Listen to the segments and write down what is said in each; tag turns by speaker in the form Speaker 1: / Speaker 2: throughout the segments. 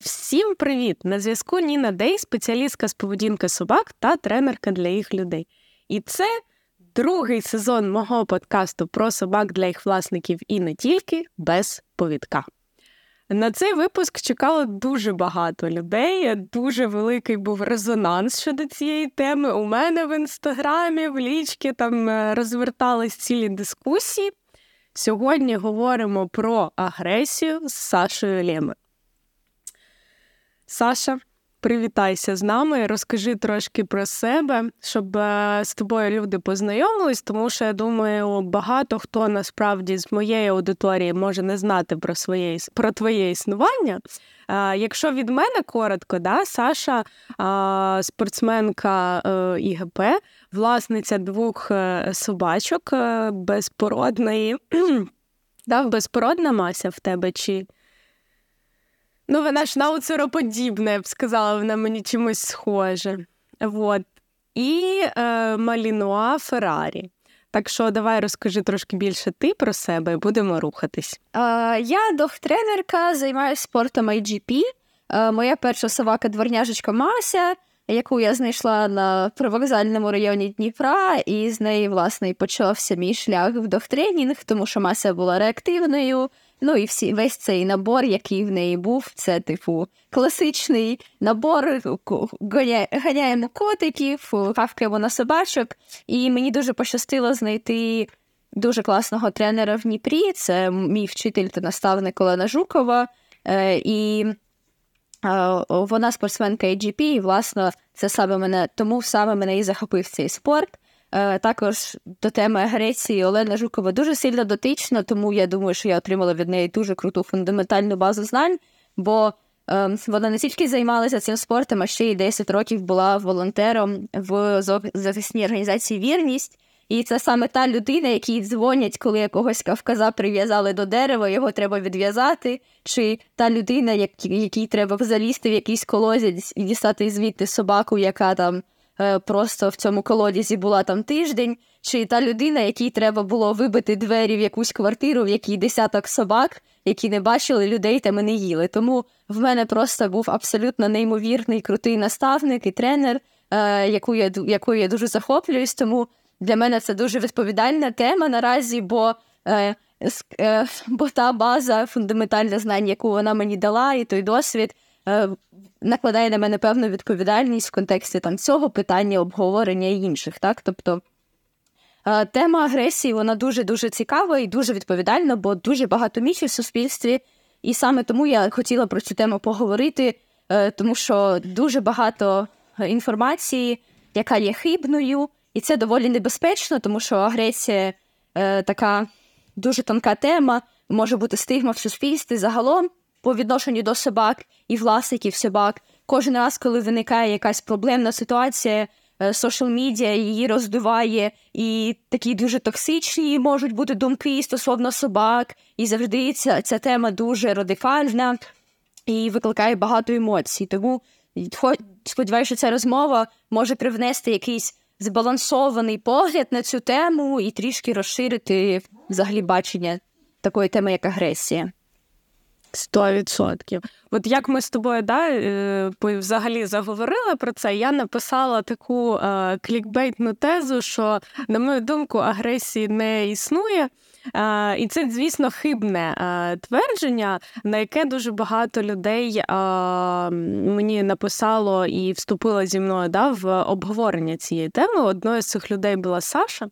Speaker 1: Всім привіт! На зв'язку Ніна Дей, спеціалістка з поведінки собак та тренерка для їх людей. І це другий сезон мого подкасту про собак для їх власників і не тільки без повідка. На цей випуск чекало дуже багато людей. Дуже великий був резонанс щодо цієї теми. У мене в інстаграмі, в лічці там е, розвертались цілі дискусії. Сьогодні говоримо про агресію з Сашою Лєми. Саша, привітайся з нами, розкажи трошки про себе, щоб е, з тобою люди познайомились, тому що я думаю, багато хто насправді з моєї аудиторії може не знати про своє про твоє існування. Е, якщо від мене коротко, да, Саша спортсменка е, ІГП, власниця двох собачок безпородної. Да, безпородна мася в тебе чи Ну, вона ж науцероподібна, я б сказала, вона мені чимось схоже. Вот. І е, Малінуа Феррарі. Так що давай розкажи трошки більше ти про себе і будемо рухатись.
Speaker 2: Е, я дохтренерка, займаюся спортом IGP. Е, моя перша собака дворняжечка Мася, яку я знайшла на привокзальному районі Дніпра, і з неї, власне, почався мій шлях в дохтренінг, тому що Мася була реактивною. Ну і всі весь цей набор, який в неї був, це типу класичний набор. Ганяємо котиків, хавкаємо на собачок. І мені дуже пощастило знайти дуже класного тренера в Дніпрі. Це мій вчитель та наставник Олена Жукова. Е, і вона спортсменка AGP, і власне це саме мене тому саме мене і захопив цей спорт. Е, також до теми агресії Олена Жукова дуже сильно дотична, тому я думаю, що я отримала від неї дуже круту фундаментальну базу знань, бо е, вона не тільки займалася цим спортом, а ще й 10 років була волонтером в захисній організації Вірність. І це саме та людина, якій дзвонять, коли якогось кавказа прив'язали до дерева, його треба відв'язати. Чи та людина, якій треба залізти в якийсь колозі і дістати звідти собаку, яка там просто в цьому колодязі була там тиждень, чи та людина, якій треба було вибити двері в якусь квартиру, в якій десяток собак, які не бачили людей та мене їли. Тому в мене просто був абсолютно неймовірний крутий наставник і тренер, е, яку я якою я дуже захоплююсь. Тому для мене це дуже відповідальна тема наразі, бо. Е, бо та база, фундаментальне знання, яку вона мені дала, і той досвід Е, накладає на мене певну відповідальність в контексті там цього питання, обговорення і інших. Так? Тобто е, тема агресії вона дуже-дуже цікава і дуже відповідальна, бо дуже багато міфів в суспільстві. І саме тому я хотіла про цю тему поговорити, е, тому що дуже багато інформації, яка є хибною, і це доволі небезпечно, тому що агресія така дуже тонка тема, може бути стигма в суспільстві загалом по відношенню до собак і власників собак. Кожен раз, коли виникає якась проблемна ситуація, сошал медіа її роздуває, і такі дуже токсичні можуть бути думки стосовно собак. І завжди ця, ця тема дуже радикальна і викликає багато емоцій. Тому сподіваюся, що ця розмова може привнести якийсь збалансований погляд на цю тему і трішки розширити взагалі бачення такої теми, як агресія.
Speaker 1: Сто відсотків. От як ми з тобою да, е, взагалі заговорили про це, я написала таку е, клікбейтну тезу, що, на мою думку, агресії не існує. Е, і це, звісно, хибне е, твердження, на яке дуже багато людей е, мені написало і вступило зі мною да, в обговорення цієї теми. Одною з цих людей була Саша.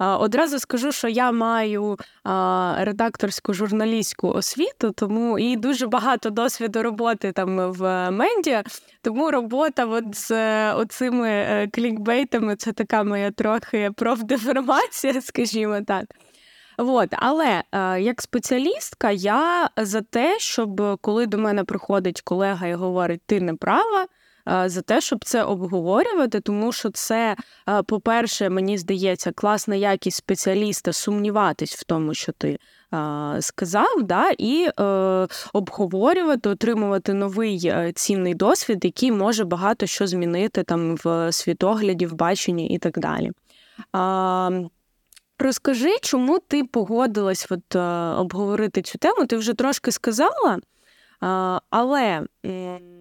Speaker 1: Одразу скажу, що я маю редакторську журналістську освіту, тому і дуже багато досвіду роботи там в медіа. Тому робота от з е, оцими е, клікбейтами це така моя трохи профдеформація, скажімо так. От, але е, як спеціалістка, я за те, щоб коли до мене приходить колега і говорить, ти не права. Е, за те, щоб це обговорювати, тому що це, е, по-перше, мені здається, класна якість спеціаліста сумніватись в тому, що ти. Е, сказав, да, і обговорювати, отримувати новий цінний досвід, який може багато що змінити там в світогляді, в баченні і так далі. Розкажи, чому ти погодилась от, обговорити цю тему? Ти вже трошки сказала, Але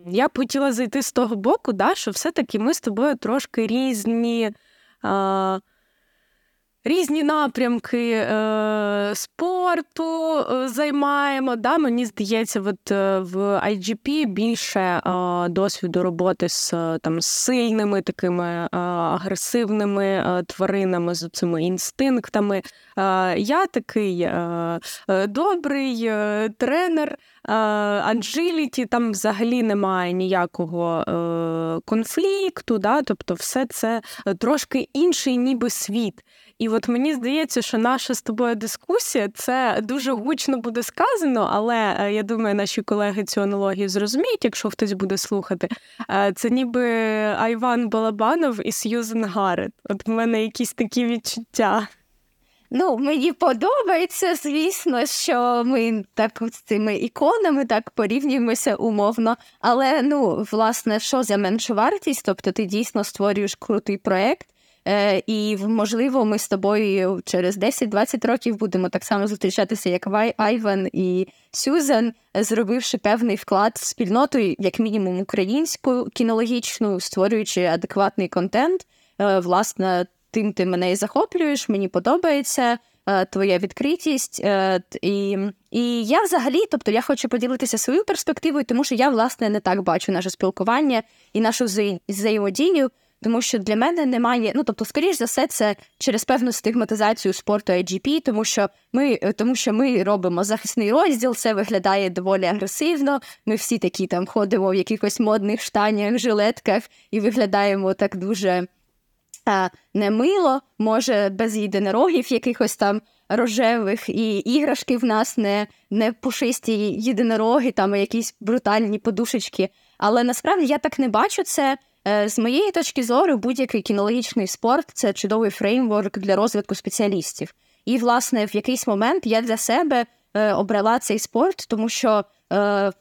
Speaker 1: я б хотіла зайти з того боку, да, що все-таки ми з тобою трошки різні різні напрямки е, спорту е, займаємо. Да? Мені здається, от е, в IGP більше е, досвіду роботи з там сильними такими е, агресивними е, тваринами, з цими інстинктами. Я такий добрий тренер. Аджиліті там взагалі немає ніякого конфлікту, да? тобто все це трошки інший ніби світ. І от мені здається, що наша з тобою дискусія це дуже гучно буде сказано, але е, я думаю, наші колеги цю аналогію зрозуміють, якщо хтось буде слухати. Е, це ніби Айван Балабанов і Сьюзен Гаррет. От в мене якісь такі відчуття.
Speaker 2: Ну, мені подобається, звісно, що ми так з цими іконами так порівнюємося умовно. Але ну, власне, що за меншу вартість? Тобто ти дійсно створюєш крутий проект. Е, і можливо, ми з тобою через 10-20 років будемо так само зустрічатися, як Вай Айван і Сюзан, зробивши певний вклад в спільноту, як мінімум українську кінологічну, створюючи адекватний контент. Е, власне, тим ти мене і захоплюєш, мені подобається. Е, твоя відкритість, і і я взагалі, тобто я хочу поділитися своєю перспективою, тому що я власне не так бачу наше спілкування і нашу взаємодію. Тому що для мене немає, ну тобто, скоріш за все, це через певну стигматизацію спорту IGP, тому що ми е, тому що ми робимо захисний розділ, це виглядає доволі агресивно. Ми всі такі там ходимо в якихось модних штанях, жилетках і виглядаємо так дуже а, немило, може, без єдинорогів якихось там рожевих, і іграшки в нас не не пушисті єдинороги, там якісь брутальні подушечки. Але насправді я так не бачу це. Е, з моєї точки зору, будь-який кінологічний спорт це чудовий фреймворк для розвитку спеціалістів. І, власне, в якийсь момент я для себе е, обрала цей спорт, тому що е,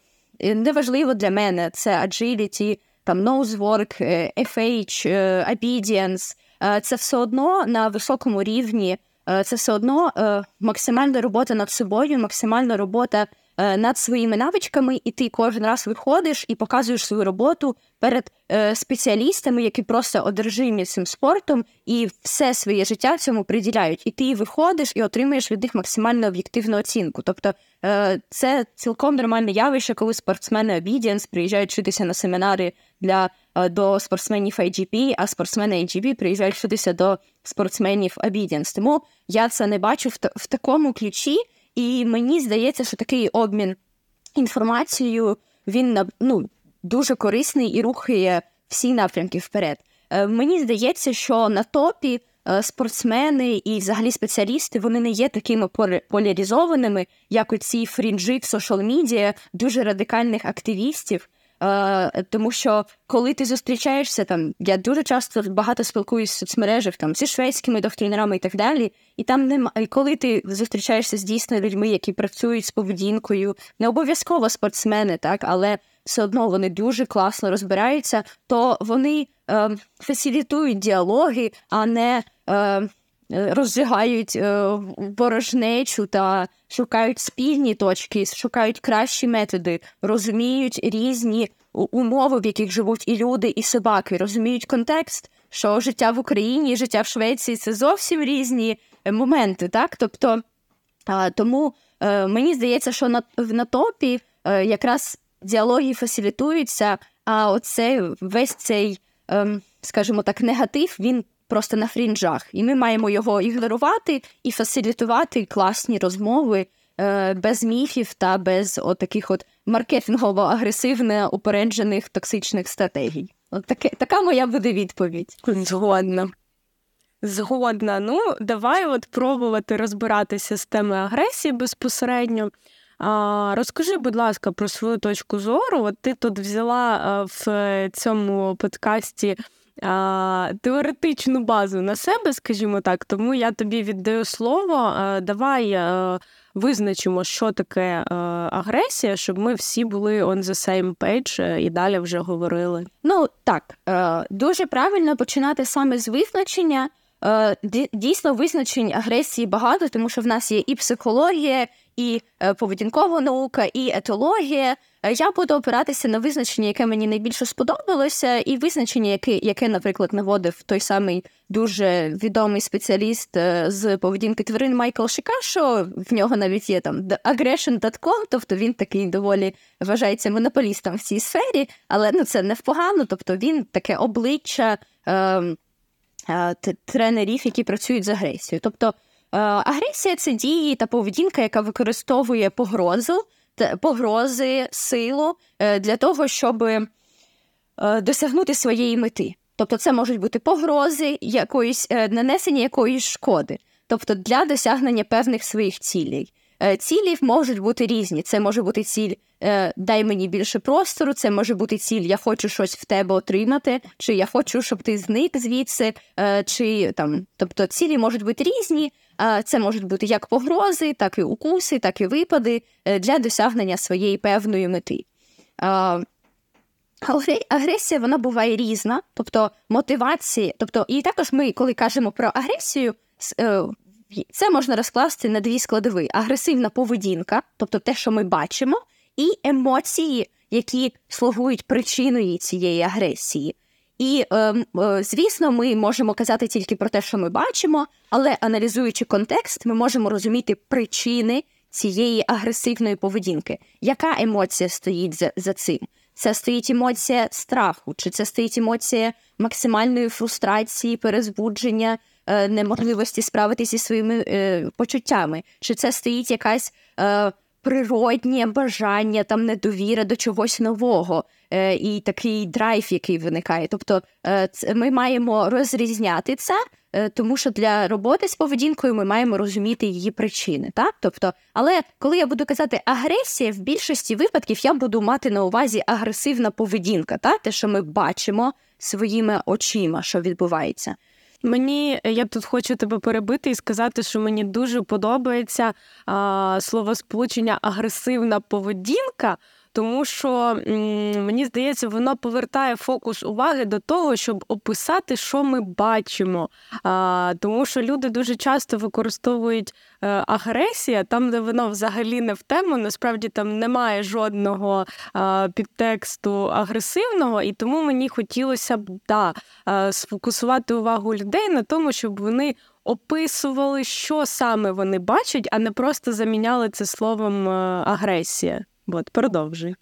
Speaker 2: неважливо для мене це agility, там nosework, FH, obedience, це все одно на високому рівні, це все одно максимальна робота над собою, максимальна робота над своїми навичками, і ти кожен раз виходиш і показуєш свою роботу перед е, спеціалістами, які просто одержимі цим спортом і все своє життя цьому приділяють. І ти виходиш і отримуєш від них максимально об'єктивну оцінку. Тобто е, це цілком нормальне явище, коли спортсмени Obedience приїжджають вчитися на семінари для до спортсменів IGP, а спортсмени IGP приїжджають вчитися до спортсменів Obedience. Тому я це не бачу в, в такому ключі. І мені здається, що такий обмін інформацією він ну, дуже корисний і рухає всі напрямки вперед. Е, мені здається, що на топі е, спортсмени і взагалі спеціалісти вони не є такими поляризованими, як оці фрінджі в соціал медіа дуже радикальних активістів. Е, Тому що коли ти зустрічаєшся там, я дуже часто багато спілкуюся в соцмережах там зі шведськими доктринерами і так далі. І там немає, коли ти зустрічаєшся з дійсно людьми, які працюють з поведінкою, не обов'язково спортсмени, так, але все одно вони дуже класно розбираються, то вони е, фасилітують діалоги, а не. Е, Розжигають е, ворожнечу та шукають спільні точки, шукають кращі методи, розуміють різні умови, в яких живуть і люди, і собаки, розуміють контекст, що життя в Україні, життя в Швеції це зовсім різні е, моменти. так? Тобто тому е, мені здається, що на на топі е, якраз діалоги фасилітуються, а оцей весь цей, е, скажімо так, негатив він просто на фрінжах. І ми маємо його ігнорувати і фасилітувати класні розмови е, без міфів та без от таких от маркетингово агресивне упереджених токсичних стратегій. От таке, така моя буде відповідь.
Speaker 1: Згодна. Згодна. Ну, давай от пробувати розбиратися з теми агресії безпосередньо. А, Розкажи, будь ласка, про свою точку зору. От ти тут взяла в цьому подкасті а, теоретичну базу на себе, скажімо так, тому я тобі віддаю слово. А, давай а, визначимо, що таке агресія, щоб ми всі були on the same page е, і далі вже говорили.
Speaker 2: Ну так, е, дуже правильно починати саме з визначення. е, дійсно визначень агресії багато, тому що в нас є і психологія, і е, поведінкова наука, і етологія. Е, я буду опиратися на визначення, яке мені найбільше сподобалося, і визначення, яке, яке, наприклад, наводив той самий дуже відомий спеціаліст е, з поведінки тварин Майкл Шикашо. В нього навіть є там aggression.com, тобто він такий доволі вважається монополістом в цій сфері, але ну це не впогано, тобто він таке обличчя е, е, тренерів, які працюють з агресією. Тобто агресія це дії та поведінка, яка використовує погрозу, погрози, силу е, для того, щоб е, досягнути своєї мети. Тобто, це можуть бути погрози, якоїсь нанесення якоїсь шкоди, тобто для досягнення певних своїх цілей. Цілі можуть бути різні. Це може бути ціль дай мені більше простору, це може бути ціль Я хочу щось в тебе отримати, чи я хочу, щоб ти зник звідси, чи там, тобто цілі можуть бути різні. Це можуть бути як погрози, так і укуси, так і випади е, для досягнення своєї певної мети. Агресія вона буває різна, тобто мотивації, тобто, і також ми, коли кажемо про агресію, е, це можна розкласти на дві складові: агресивна поведінка, тобто те, що ми бачимо, і емоції, які слугують причиною цієї агресії. І, ем, е, звісно, ми можемо казати тільки про те, що ми бачимо, але аналізуючи контекст, ми можемо розуміти причини цієї агресивної поведінки. Яка емоція стоїть за, за цим? Це стоїть емоція страху, чи це стоїть емоція максимальної фрустрації, перезбудження, е, неможливості справитися зі своїми е, почуттями, чи це стоїть якась. Е, природнє бажання, там недовіра до чогось нового е, і такий драйв, який виникає. Тобто е, ми маємо розрізняти це, е, тому що для роботи з поведінкою ми маємо розуміти її причини. Так? Тобто, Але коли я буду казати агресія, в більшості випадків я буду мати на увазі агресивна поведінка, так? те, що ми бачимо своїми очима, що відбувається.
Speaker 1: Мені я тут хочу тебе перебити і сказати, що мені дуже подобається а, словосполучення агресивна поведінка тому що мені здається, воно повертає фокус уваги до того, щоб описати, що ми бачимо. А, Тому що люди дуже часто використовують е, агресія там, де воно взагалі не в тему. Насправді там немає жодного підтексту агресивного, і тому мені хотілося б да, сфокусувати увагу людей на тому, щоб вони. Описували, що саме вони бачать, а не просто заміняли це словом е, агресія. От, продовжуй.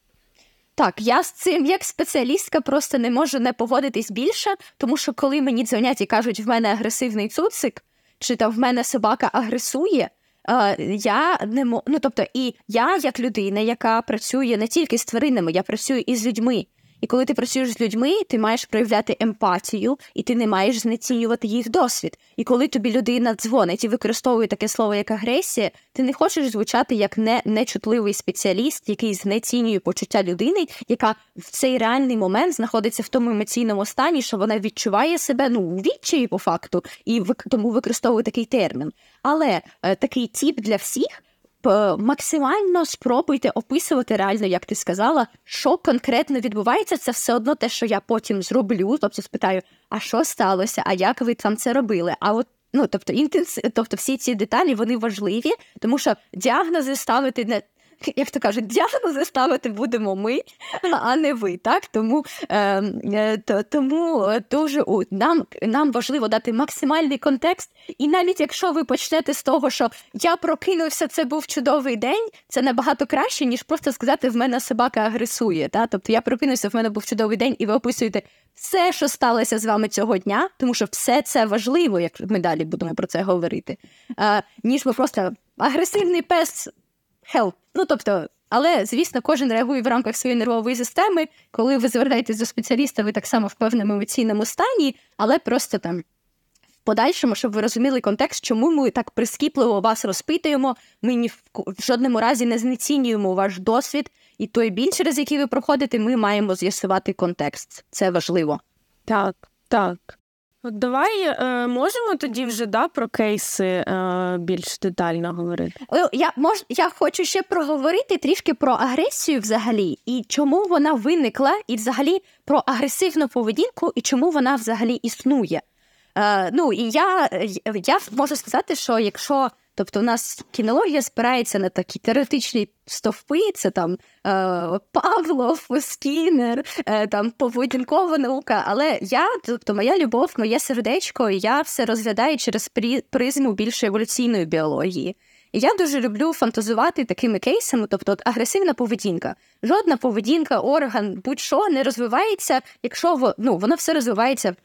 Speaker 2: Так, я з цим як спеціалістка просто не можу не поводитись більше, тому що коли мені дзвонять і кажуть, в мене агресивний цуцик, чи там в мене собака агресує, е, я не мо... ну тобто, і я, як людина, яка працює не тільки з тваринами, я працюю і з людьми. І коли ти працюєш з людьми, ти маєш проявляти емпатію, і ти не маєш знецінювати їх досвід. І коли тобі людина дзвонить і використовує таке слово, як агресія, ти не хочеш звучати як не нечутливий спеціаліст, який знецінює почуття людини, яка в цей реальний момент знаходиться в тому емоційному стані, що вона відчуває себе ну відчаї по факту, і тому використовує такий термін. Але е, такий тип для всіх максимально спробуйте описувати реально, як ти сказала, що конкретно відбувається. Це все одно те, що я потім зроблю. Тобто спитаю, а що сталося, а як ви там це робили? А от ну тобто інтенс... тобто всі ці деталі вони важливі, тому що діагнози ставити не як то кажуть, діагнози ставити будемо ми, а не ви. Так? Тому ем, е, то, тому дуже нам нам важливо дати максимальний контекст. І навіть якщо ви почнете з того, що я прокинувся, це був чудовий день, це набагато краще, ніж просто сказати, в мене собака агресує. Так? Тобто я прокинувся, в мене був чудовий день, і ви описуєте все, що сталося з вами цього дня, тому що все це важливо, як ми далі будемо про це говорити, е, ніж ви просто агресивний пес help. Ну тобто, але звісно, кожен реагує в рамках своєї нервової системи. Коли ви звертаєтесь до спеціаліста, ви так само в певному емоційному стані, але просто там. В подальшому, щоб ви розуміли контекст, чому ми так прискіпливо вас розпитуємо, ми ні в, в жодному разі не знецінюємо ваш досвід, і той біль, через який ви проходите, ми маємо з'ясувати контекст. Це важливо.
Speaker 1: Так, так. От давай е, можемо тоді вже да, про кейси е, більш детально говорити.
Speaker 2: Я мож, я хочу ще проговорити трішки про агресію взагалі, і чому вона виникла, і взагалі про агресивну поведінку, і чому вона взагалі існує. Е, Ну і я, я можу сказати, що якщо. Тобто, у нас кінологія спирається на такі теоретичні стовпи, це там е, Павлов, Скінер, е, там поведінкова наука. Але я, тобто, моя любов, моє сердечко, я все розглядаю через призму більш еволюційної біології. І я дуже люблю фантазувати такими кейсами, тобто от агресивна поведінка. Жодна поведінка, орган, будь-що не розвивається, якщо ну, воно все розвивається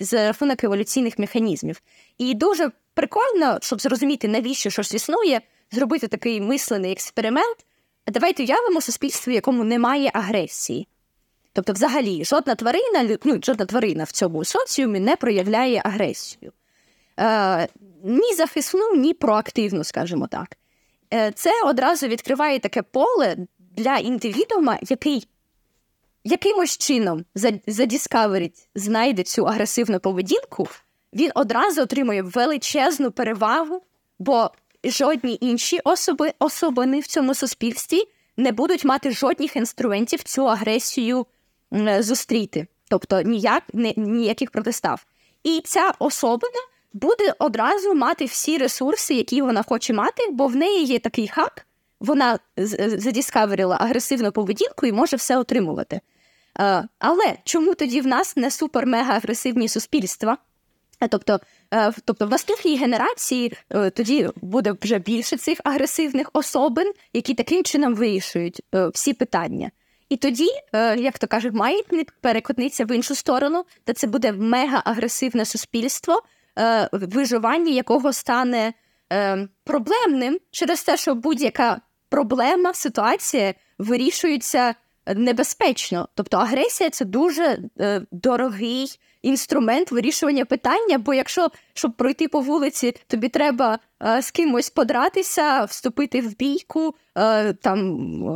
Speaker 2: за рахунок еволюційних механізмів. І дуже прикольно, щоб зрозуміти, навіщо щось існує, зробити такий мислений експеримент. Давайте уявимо суспільство, в якому немає агресії. Тобто, взагалі, жодна тварина, ну, жодна тварина в цьому соціумі не проявляє агресію. Е, ні захисну, ні проактивну, скажімо так. Е, це одразу відкриває таке поле для індивідуума, який якимось чином задіскаверить, знайде цю агресивну поведінку, він одразу отримує величезну перевагу, бо жодні інші особи, особини в цьому суспільстві не будуть мати жодних інструментів цю агресію зустріти, тобто ніяк, ніяких протистав. І ця особина буде одразу мати всі ресурси, які вона хоче мати, бо в неї є такий хак, вона задіскаверила агресивну поведінку і може все отримувати. Е, але чому тоді в нас не супер-мега-агресивні суспільства? Е, тобто е, тобто в наступній генерації тоді буде вже більше цих агресивних особин, які таким чином вирішують всі питання. І тоді, як то кажуть, маятник перекотниться в іншу сторону, де це буде мега-агресивне суспільство, е, виживання якого стане е, проблемним через те, що будь-яка проблема, ситуація вирішується небезпечно. Тобто агресія це дуже е, дорогий інструмент вирішування питання. Бо якщо щоб пройти по вулиці, тобі треба е, з кимось подратися, вступити в бійку, е, там,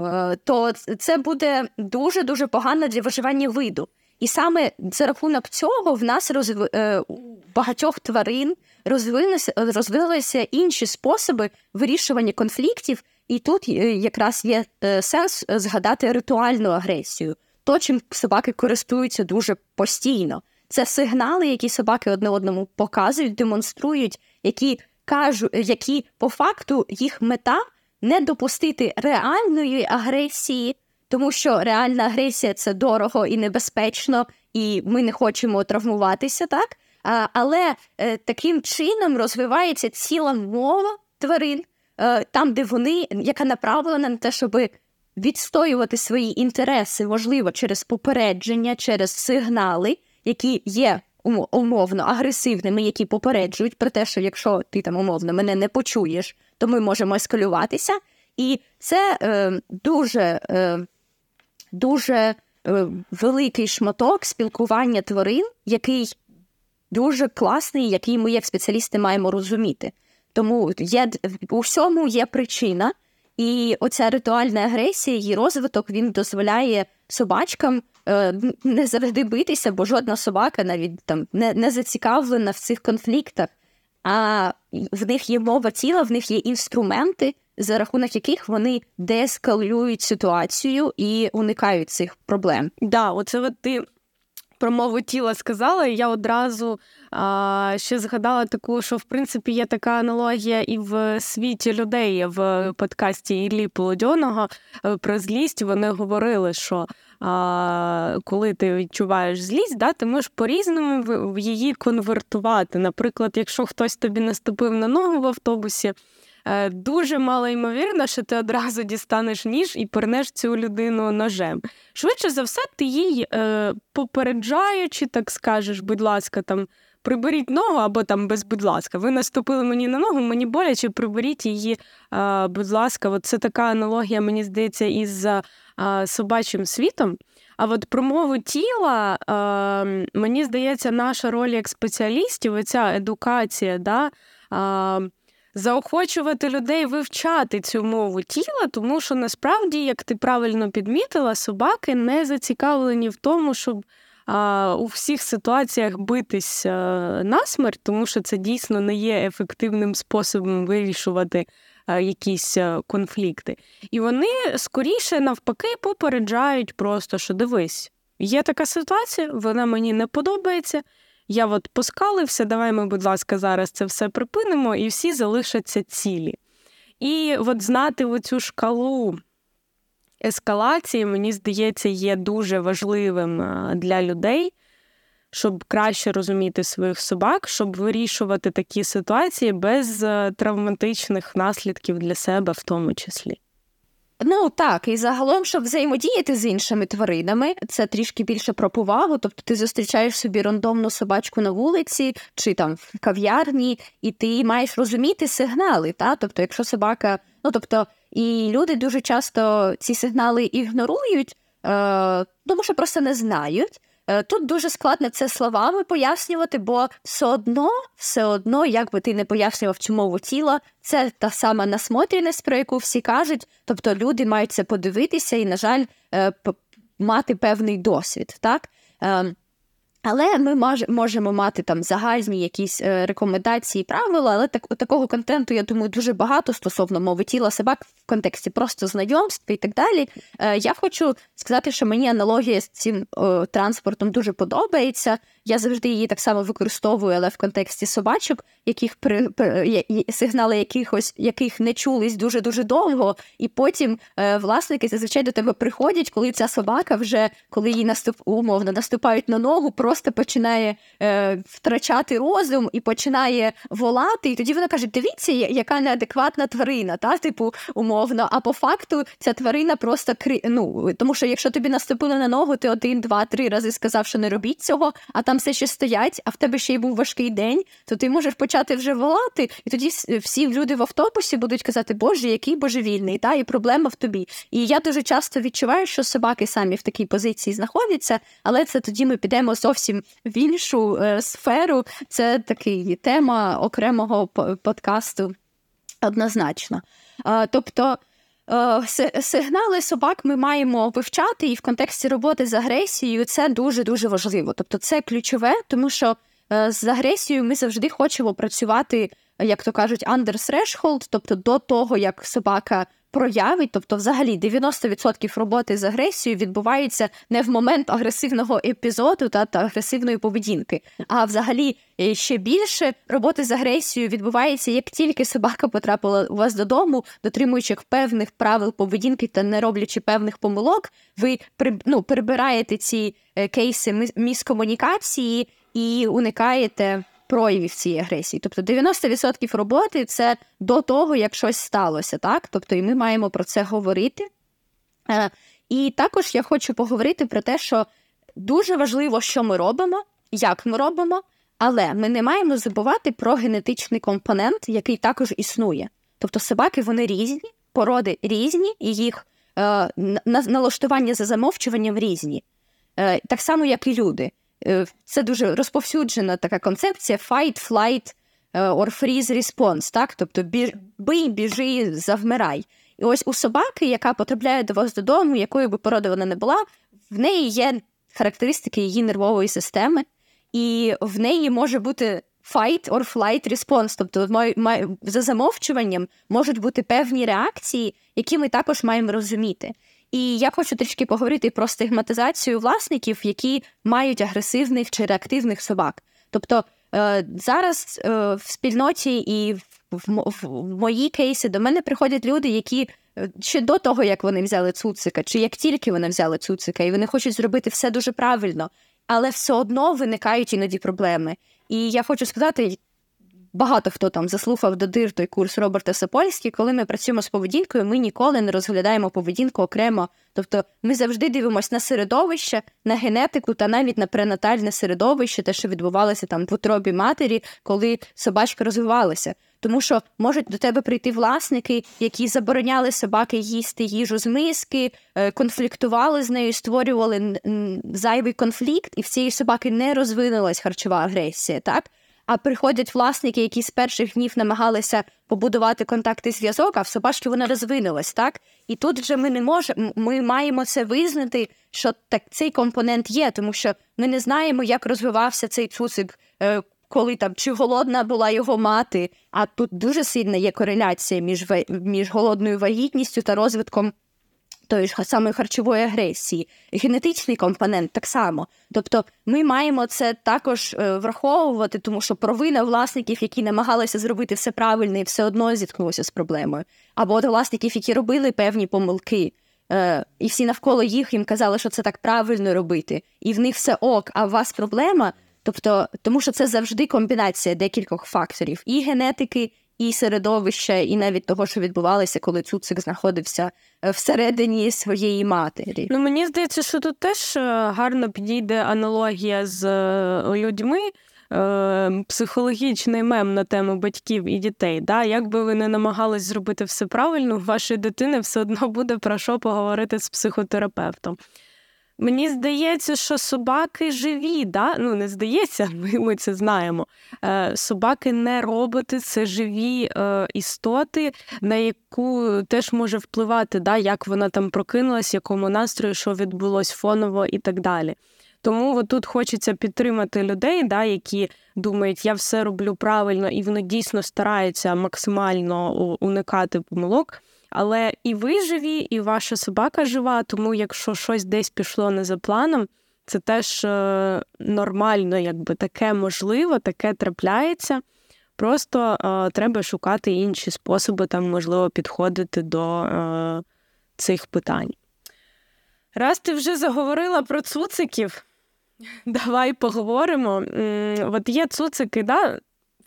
Speaker 2: е, то це буде дуже дуже погано для виживання виду. І саме за рахунок цього в нас розв... Е, у багатьох тварин розвилися розвилися інші способи вирішування конфліктів, і тут е, якраз є е, сенс згадати ритуальну агресію, то чим собаки користуються дуже постійно. Це сигнали, які собаки одне одному показують, демонструють, які кажуть, які по факту їх мета не допустити реальної агресії тому що реальна агресія це дорого і небезпечно, і ми не хочемо травмуватися, так? А, Але е, таким чином розвивається ціла мова тварин, е, там, де вони, яка направлена на те, щоб відстоювати свої інтереси, можливо, через попередження, через сигнали, які є умовно агресивними, які попереджують про те, що якщо ти там умовно мене не почуєш, то ми можемо ескалюватися. І це е, дуже е, дуже е, великий шматок спілкування тварин, який дуже класний, який ми, як спеціалісти, маємо розуміти. Тому є у всьому є причина, і оця ритуальна агресія, її розвиток він дозволяє собачкам не завжди битися, бо жодна собака навіть там не, не зацікавлена в цих конфліктах. А в них є мова тіла, в них є інструменти, за рахунок яких вони деескалюють ситуацію і уникають цих проблем.
Speaker 1: Да, оце от ти про мову тіла сказала, і я одразу а, ще згадала таку, що в принципі є така аналогія і в світі людей в подкасті Іллі Полодьоного е, про злість. Вони говорили, що а, коли ти відчуваєш злість, да, ти можеш по-різному її конвертувати. Наприклад, якщо хтось тобі наступив на ногу в автобусі. Е, дуже мало ймовірно, що ти одразу дістанеш ніж і пернеш цю людину ножем. Швидше за все, ти їй е, попереджаючи, так скажеш, будь ласка, там. Приберіть ногу або там без будь ласка. Ви наступили мені на ногу, мені боляче, приберіть її, а, е, будь ласка. От Це така аналогія, мені здається, із а, собачим світом. А от про мову тіла, а, мені здається, наша роль як спеціалістів, оця едукація, да, заохочувати людей вивчати цю мову тіла, тому що насправді, як ти правильно підмітила, собаки не зацікавлені в тому, щоб а, у всіх ситуаціях битись а, насмерть, тому що це дійсно не є ефективним способом вирішувати якісь конфлікти. І вони скоріше навпаки попереджають просто, що дивись, є така ситуація, вона мені не подобається. Я от поскалився, давай ми, будь ласка, зараз це все припинимо, і всі залишаться цілі. І от знати оцю шкалу ескалації, мені здається, є дуже важливим для людей, щоб краще розуміти своїх собак, щоб вирішувати такі ситуації без е, травматичних наслідків для себе, в тому числі.
Speaker 2: Ну так, і загалом, щоб взаємодіяти з іншими тваринами, це трішки більше про повагу. Тобто ти зустрічаєш собі рандомну собачку на вулиці чи там в кав'ярні, і ти маєш розуміти сигнали. Та? Тобто, якщо собака, ну тобто, і люди дуже часто ці сигнали ігнорують, е, тому що просто не знають. Е, тут дуже складно це словами пояснювати, бо все одно, все одно, як би ти не пояснював цю мову тіла, це та сама насмотреність, про яку всі кажуть. Тобто люди мають це подивитися і, на жаль, е, мати певний досвід. так? Але ми можемо мати там загальні якісь е, рекомендації, правила, але так, такого контенту, я думаю, дуже багато стосовно мови тіла собак в контексті просто знайомств і так далі. Е, я хочу сказати, що мені аналогія з цим транспортом дуже подобається. Я завжди її так само використовую, але в контексті собачок, яких при, при сигнали якихось яких не чулись дуже дуже довго, і потім е, власники зазвичай до тебе приходять, коли ця собака вже коли їй наступ умовно наступають на ногу, просто починає е, втрачати розум і починає волати. І тоді вона каже: Дивіться, яка неадекватна тварина, та типу умовно. А по факту ця тварина просто кри... ну, тому що якщо тобі наступили на ногу, ти один, два, три рази сказав, що не робіть цього, а там все ще стоять, а в тебе ще й був важкий день, то ти можеш почати вже волати, і тоді всі люди в автобусі будуть казати, Боже, який божевільний, та і проблема в тобі. І я дуже часто відчуваю, що собаки самі в такій позиції знаходяться, але це тоді ми підемо зовсім в іншу е, сферу. Це такий тема окремого подкасту однозначно. Тобто. Е, сигнали собак ми маємо вивчати, і в контексті роботи з агресією це дуже дуже важливо. Тобто, це ключове, тому що е, з агресією ми завжди хочемо працювати, як то кажуть, under threshold, тобто до того, як собака проявить, тобто, взагалі, 90% роботи з агресією відбувається не в момент агресивного епізоду та, та агресивної поведінки, а взагалі е, ще більше роботи з агресією відбувається, як тільки собака потрапила у вас додому, дотримуючи певних правил поведінки та не роблячи певних помилок, ви ну, прибираєте ці е, кейси міскомунікації і уникаєте проявів цієї агресії. Тобто 90% роботи це до того, як щось сталося, так? Тобто, і ми маємо про це говорити. Е, і також я хочу поговорити про те, що дуже важливо, що ми робимо, як ми робимо, але ми не маємо забувати про генетичний компонент, який також існує. Тобто собаки вони різні, породи різні, і їх е, налаштування за замовчуванням різні. Е, Так само, як і люди. Е, це дуже розповсюджена така концепція fight, flight е, or freeze response, так? Тобто бий, біжи, завмирай. І ось у собаки, яка потрапляє до вас додому, якою би породи вона не була, в неї є характеристики її нервової системи, і в неї може бути fight or flight response, тобто за замовчуванням можуть бути певні реакції, які ми також маємо розуміти. І я хочу трішки поговорити про стигматизацію власників, які мають агресивних чи реактивних собак. Тобто е, зараз е, в спільноті і в мої кейси до мене приходять люди, які е, ще до того, як вони взяли цуцика, чи як тільки вони взяли цуцика, і вони хочуть зробити все дуже правильно, але все одно виникають іноді проблеми. І я хочу сказати, багато хто там заслухав до дир той курс Роберта Сапольський, коли ми працюємо з поведінкою, ми ніколи не розглядаємо поведінку окремо. Тобто ми завжди дивимося на середовище, на генетику та навіть на пренатальне середовище, те, що відбувалося там в утробі матері, коли собачка розвивалася. Тому що можуть до тебе прийти власники, які забороняли собаки їсти їжу з миски, е, конфліктували з нею, створювали зайвий конфлікт, і в цієї собаки не розвинулась харчова агресія. Так а приходять власники, які з перших днів намагалися побудувати контакти зв'язок, а в собачки вона розвинулась, так? І тут вже ми не можемо, ми маємо це визнати, що так цей компонент є, тому що ми не знаємо, як розвивався цей цуцик, е, коли там чи голодна була його мати. А тут дуже сильна є кореляція між між голодною вагітністю та розвитком тої ж самої харчової агресії, генетичний компонент так само. Тобто ми маємо це також е, враховувати, тому що провина власників, які намагалися зробити все правильно і все одно зіткнулися з проблемою, або от власників, які робили певні помилки. Е, і всі навколо їх їм казали, що це так правильно робити, і в них все ок, а у вас проблема. Тобто, тому що це завжди комбінація декількох факторів: і генетики, і середовища, і навіть того, що відбувалося, коли цуцик знаходився е, всередині своєї матері.
Speaker 1: Ну мені здається, що тут теж е, гарно підійде аналогія з людьми. Психологічний мем на тему батьків і дітей. Да? Як би ви не намагались зробити все правильно, у вашої дитини все одно буде про що поговорити з психотерапевтом. Мені здається, що собаки живі, да? ну не здається, ми ми це знаємо. Е, Собаки не роботи, це живі е, істоти, на яку теж може впливати, да? як вона там прокинулась, якому настрою, що відбулось фоново і так далі. Тому тут хочеться підтримати людей, да, які думають, я все роблю правильно, і вони дійсно стараються максимально уникати помилок. Але і ви живі, і ваша собака жива, тому якщо щось десь пішло не за планом, це теж е, нормально, якби таке можливо, таке трапляється. Просто е, треба шукати інші способи, там, можливо, підходити до е, цих питань. Раз ти вже заговорила про цуциків, давай поговоримо. От є цуцики, да?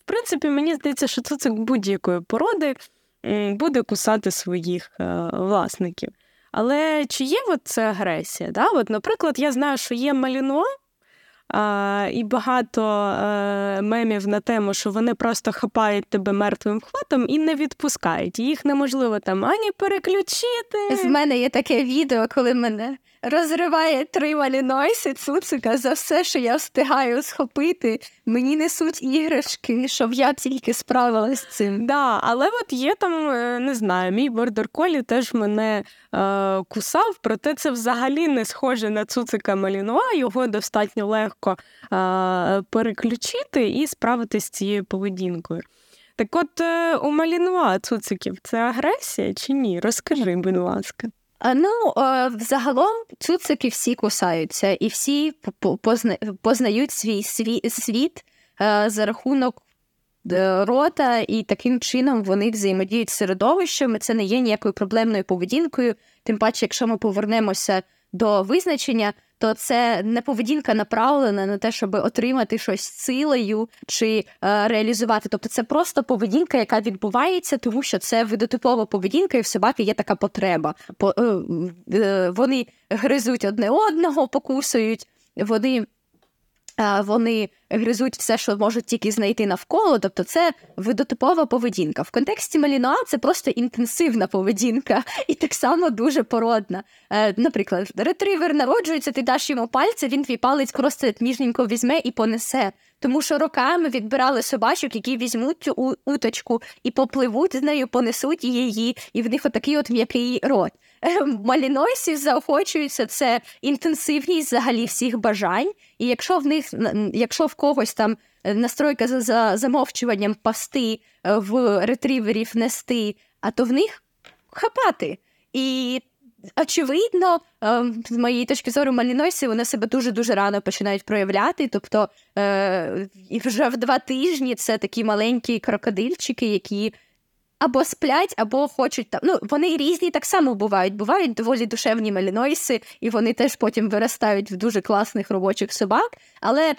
Speaker 1: в принципі, мені здається, що цуцик будь-якої породи буде кусати своїх е, власників. Але чи є от це агресія? Да? От, Наприклад, я знаю, що є маліно, а, і багато а, мемів на тему, що вони просто хапають тебе мертвим хватом і не відпускають. Їх неможливо там ані переключити.
Speaker 2: З мене є таке відео, коли мене розриває три малінойси цуцика за все, що я встигаю схопити. Мені несуть іграшки, щоб я тільки справилась з цим.
Speaker 1: Да, Але от є там, е, не знаю, мій бордер колі теж мене е, кусав, проте це взагалі не схоже на цуцика малінуа, його достатньо легко е, переключити і справитися з цією поведінкою. Так от е, у малінуа цуциків це агресія чи ні? Розкажи, будь ласка.
Speaker 2: Ну, взагалом цуцики всі кусаються, і всі познають свій світ за рахунок е, рота, і таким чином вони взаємодіють з середовищем. Це не є ніякою проблемною поведінкою. Тим паче, якщо ми повернемося до визначення, то це не поведінка направлена на те, щоб отримати щось силою чи е, реалізувати. Тобто це просто поведінка, яка відбувається, тому що це видотипова поведінка, і в собаки є така потреба. По, е, е, Вони гризуть одне одного, покусують, вони вони гризуть все, що можуть тільки знайти навколо, тобто це видотипова поведінка. В контексті Малінуа це просто інтенсивна поведінка і так само дуже породна. Е, наприклад, ретривер народжується, ти даш йому пальця, він твій палець просто ніжненько візьме і понесе. Тому що роками відбирали собачок, які візьмуть цю уточку і попливуть з нею, понесуть її, і в них отакий от м'який рот. Малінойсів заохочується це інтенсивність взагалі всіх бажань. І якщо в них, якщо в когось там е, настройка за, за замовчуванням пасти е, в ретриверів нести, а то в них хапати. І очевидно, е, з моєї точки зору, малінойси вони себе дуже-дуже рано починають проявляти. Тобто і вже в два тижні це такі маленькі крокодильчики, які або сплять, або хочуть там. Ну, вони різні так само бувають. Бувають доволі душевні малінойси, і вони теж потім виростають в дуже класних робочих собак. Але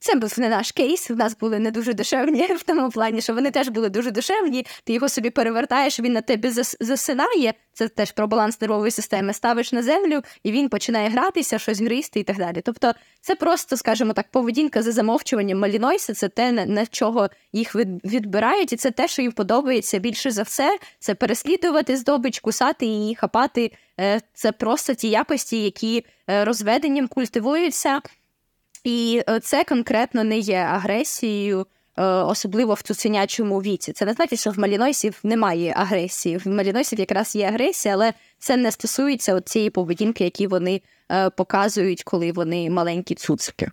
Speaker 2: це був не наш кейс. В нас були не дуже дешевні в тому плані, що вони теж були дуже дешевні. Ти його собі перевертаєш, він на тебе засинає. Це теж про баланс нервової системи. Ставиш на землю, і він починає гратися, щось гризти і так далі. Тобто, це просто, скажімо так, поведінка за замовчуванням малінойса, це те, на чого їх відбирають, і це те, що їм подобається більше за все. Це переслідувати здобич, кусати її, хапати. Е, це просто ті якості, які е, розведенням культивуються. І е, це конкретно не є агресією, е, особливо в цуценячому віці. Це не значить, що в малінойсів немає агресії. В малінойсів якраз є агресія, але це не стосується цієї поведінки, які вони е, показують, коли вони маленькі цуцики.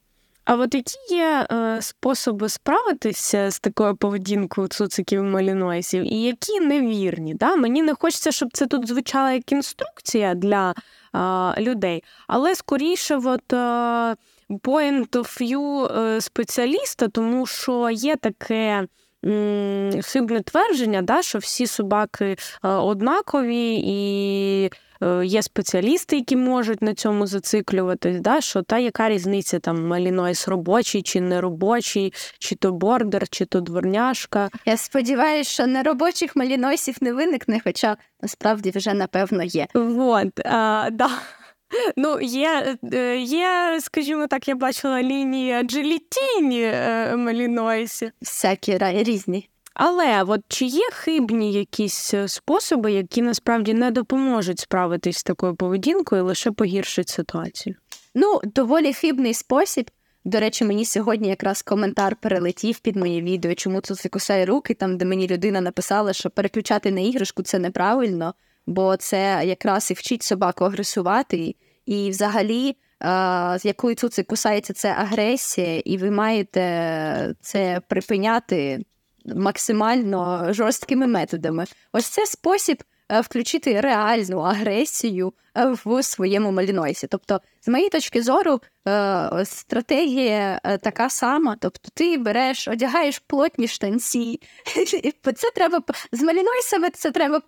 Speaker 1: А от які є е, способи справитися з такою поведінкою цуциків малінойсів, і які невірні? Да? Мені не хочеться, щоб це тут звучала як інструкція для е, людей, але скоріше, от, е, point of view е, спеціаліста, тому що є таке. Хибне твердження, да, що всі собаки е, однакові і Е, є спеціалісти, які можуть на цьому зациклюватись, да, що та яка різниця там малінойс робочий чи не робочий, чи то бордер, чи то дворняшка.
Speaker 2: Я сподіваюся, що неробочих малінойсів не виникне, хоча насправді вже напевно є.
Speaker 1: Вот, а, да. Ну, є, е, є, скажімо так, я бачила лінії аджилітіні е, малінойсі.
Speaker 2: Всякі різні.
Speaker 1: Але от чи є хибні якісь е, способи, які насправді не допоможуть справитись з такою поведінкою, лише погіршить ситуацію?
Speaker 2: Ну, доволі хибний спосіб. До речі, мені сьогодні якраз коментар перелетів під моє відео, чому тут кусає руки, там де мені людина написала, що переключати на іграшку це неправильно, бо це якраз і вчить собаку агресувати, і взагалі. З якою цуцик кусається, це агресія, і ви маєте це припиняти максимально жорсткими методами. Ось це спосіб е, включити реальну агресію е, в своєму малінойсі. Тобто, з моєї точки зору, е, стратегія така сама. Тобто, ти береш, одягаєш плотні штанці. Це треба з малінойсами це треба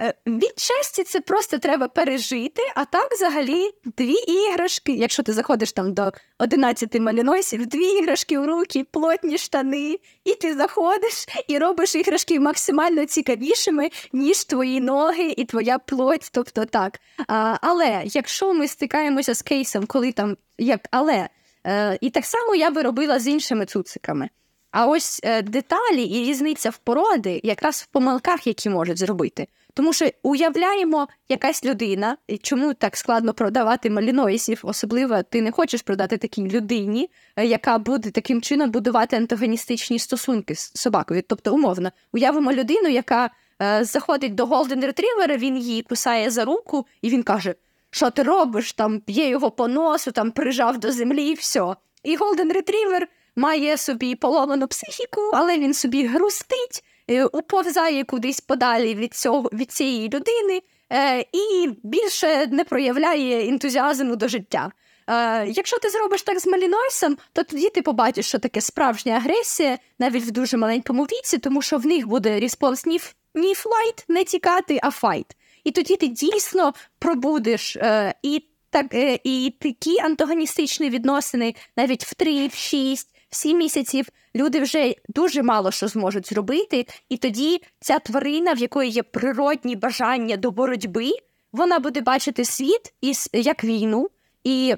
Speaker 2: Е, відчасті це просто треба пережити, а так взагалі дві іграшки. Якщо ти заходиш там до 11 малінойсів, дві іграшки в руки, плотні штани, і ти заходиш і робиш іграшки максимально цікавішими, ніж твої ноги і твоя плоть. Тобто так. А, Але якщо ми стикаємося з кейсом, коли там як але, е, і так само я би робила з іншими цуциками. А ось е, деталі і різниця в породи якраз в помилках, які можуть зробити. Тому що уявляємо, якась людина, і чому так складно продавати малінойсів, особливо ти не хочеш продати такій людині, е, яка буде таким чином будувати антагоністичні стосунки з собакою. Тобто, умовно, уявимо людину, яка е, заходить до Голден Ретрівера, він її кусає за руку, і він каже: Що ти робиш? Там б'є його по носу, там прижав до землі, і все. І Голден Ретрівер має собі поломану психіку, але він собі грустить. Е, уповзає кудись подалі від цього від цієї людини е, і більше не проявляє ентузіазму до життя. Е, якщо ти зробиш так з Малінойсом, то тоді ти побачиш, що таке справжня агресія навіть в дуже маленькому віці, тому що в них буде респонс ні, ні flight, не тікати, а fight. І тоді ти дійсно пробудеш і так, і такі антагоністичні відносини навіть в 3, в 6, 7 місяців люди вже дуже мало що зможуть зробити, і тоді ця тварина, в якої є природні бажання до боротьби, вона буде бачити світ як війну і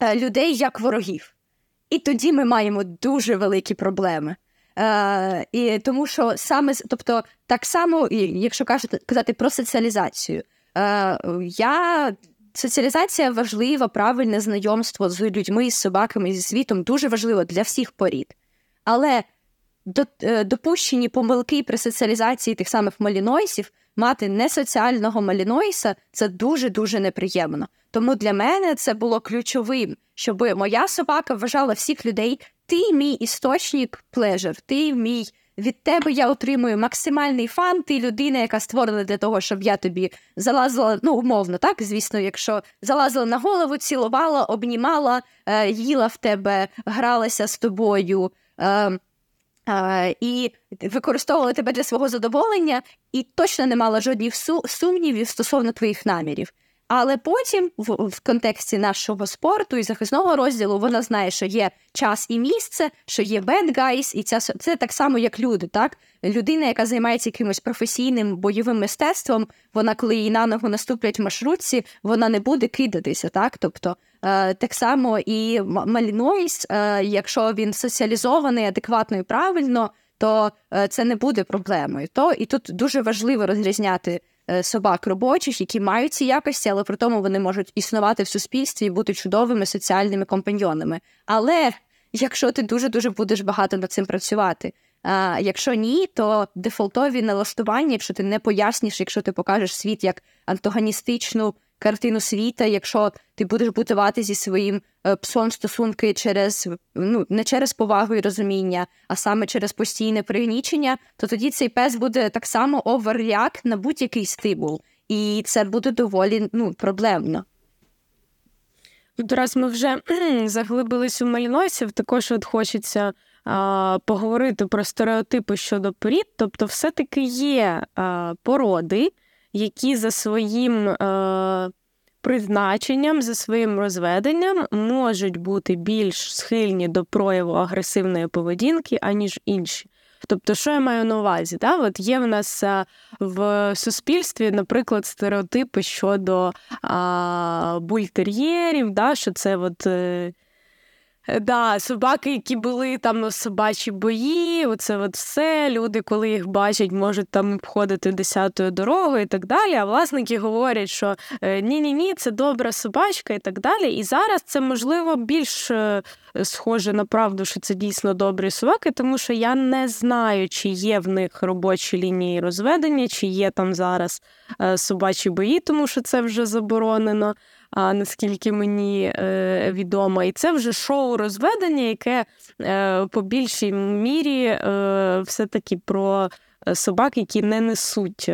Speaker 2: е, людей як ворогів. І тоді ми маємо дуже великі проблеми. Е, і Тому що саме тобто, так само, якщо кажете, казати про соціалізацію, е, я Соціалізація важлива, правильне знайомство з людьми, з собаками, зі світом дуже важливо для всіх порід. Але е, допущені помилки при соціалізації тих самих малінойсів, мати несоціального малінойса це дуже-дуже неприємно. Тому для мене це було ключовим, щоб моя собака вважала всіх людей, ти мій істочник плежер, ти мій від тебе я отримую максимальний фан. Ти людина, яка створена для того, щоб я тобі залазила, ну умовно, так звісно, якщо залазила на голову, цілувала, обнімала, е, їла в тебе, гралася з тобою. Е, Uh, і використовувала тебе для свого задоволення, і точно не мала жодних сумнівів стосовно твоїх намірів. Але потім, в, в контексті нашого спорту і захисного розділу, вона знає, що є час і місце, що є bad guys, і ця це так само, як люди. Так, людина, яка займається якимось професійним бойовим мистецтвом, вона, коли її на ногу наступлять в маршрутці, вона не буде кидатися. Так, тобто е, так само і Малінойс, е, якщо він соціалізований адекватно і правильно, то е, це не буде проблемою. То і тут дуже важливо розрізняти. Е, собак робочих, які мають ці якості, але при тому вони можуть існувати в суспільстві і бути чудовими соціальними компаньйонами. Але якщо ти дуже дуже будеш багато над цим працювати. А якщо ні, то дефолтові налаштування, якщо ти не поясниш, якщо ти покажеш світ як антагоністичну картину світа, якщо ти будеш будувати зі своїм е, псом стосунки через ну не через повагу і розуміння, а саме через постійне пригнічення, то тоді цей пес буде так само оверреакт на будь-який стимул, і це буде доволі ну проблемно.
Speaker 1: Раз ми вже заглибились у мальносів, також от хочеться а, поговорити про стереотипи щодо порід. Тобто, все-таки є а, породи, які за своїм а, призначенням, за своїм розведенням можуть бути більш схильні до прояву агресивної поведінки, аніж інші. Тобто, що я маю на увазі? Да? От Є в нас в суспільстві, наприклад, стереотипи щодо а, бультер'єрів, да? що це от. Е, Да, собаки, які були там собачі бої, оце от все. Люди, коли їх бачать, можуть там обходити десятою дорогою і так далі. А власники говорять, що ні-ні, ні це добра собачка і так далі. І зараз це можливо більш е, схоже на правду, що це дійсно добрі собаки, тому що я не знаю, чи є в них робочі лінії розведення, чи є там зараз е, собачі бої, тому що це вже заборонено наскільки мені е, відомо. І це вже шоу розведення, яке е, по більшій мірі е, все-таки про собак, які не несуть.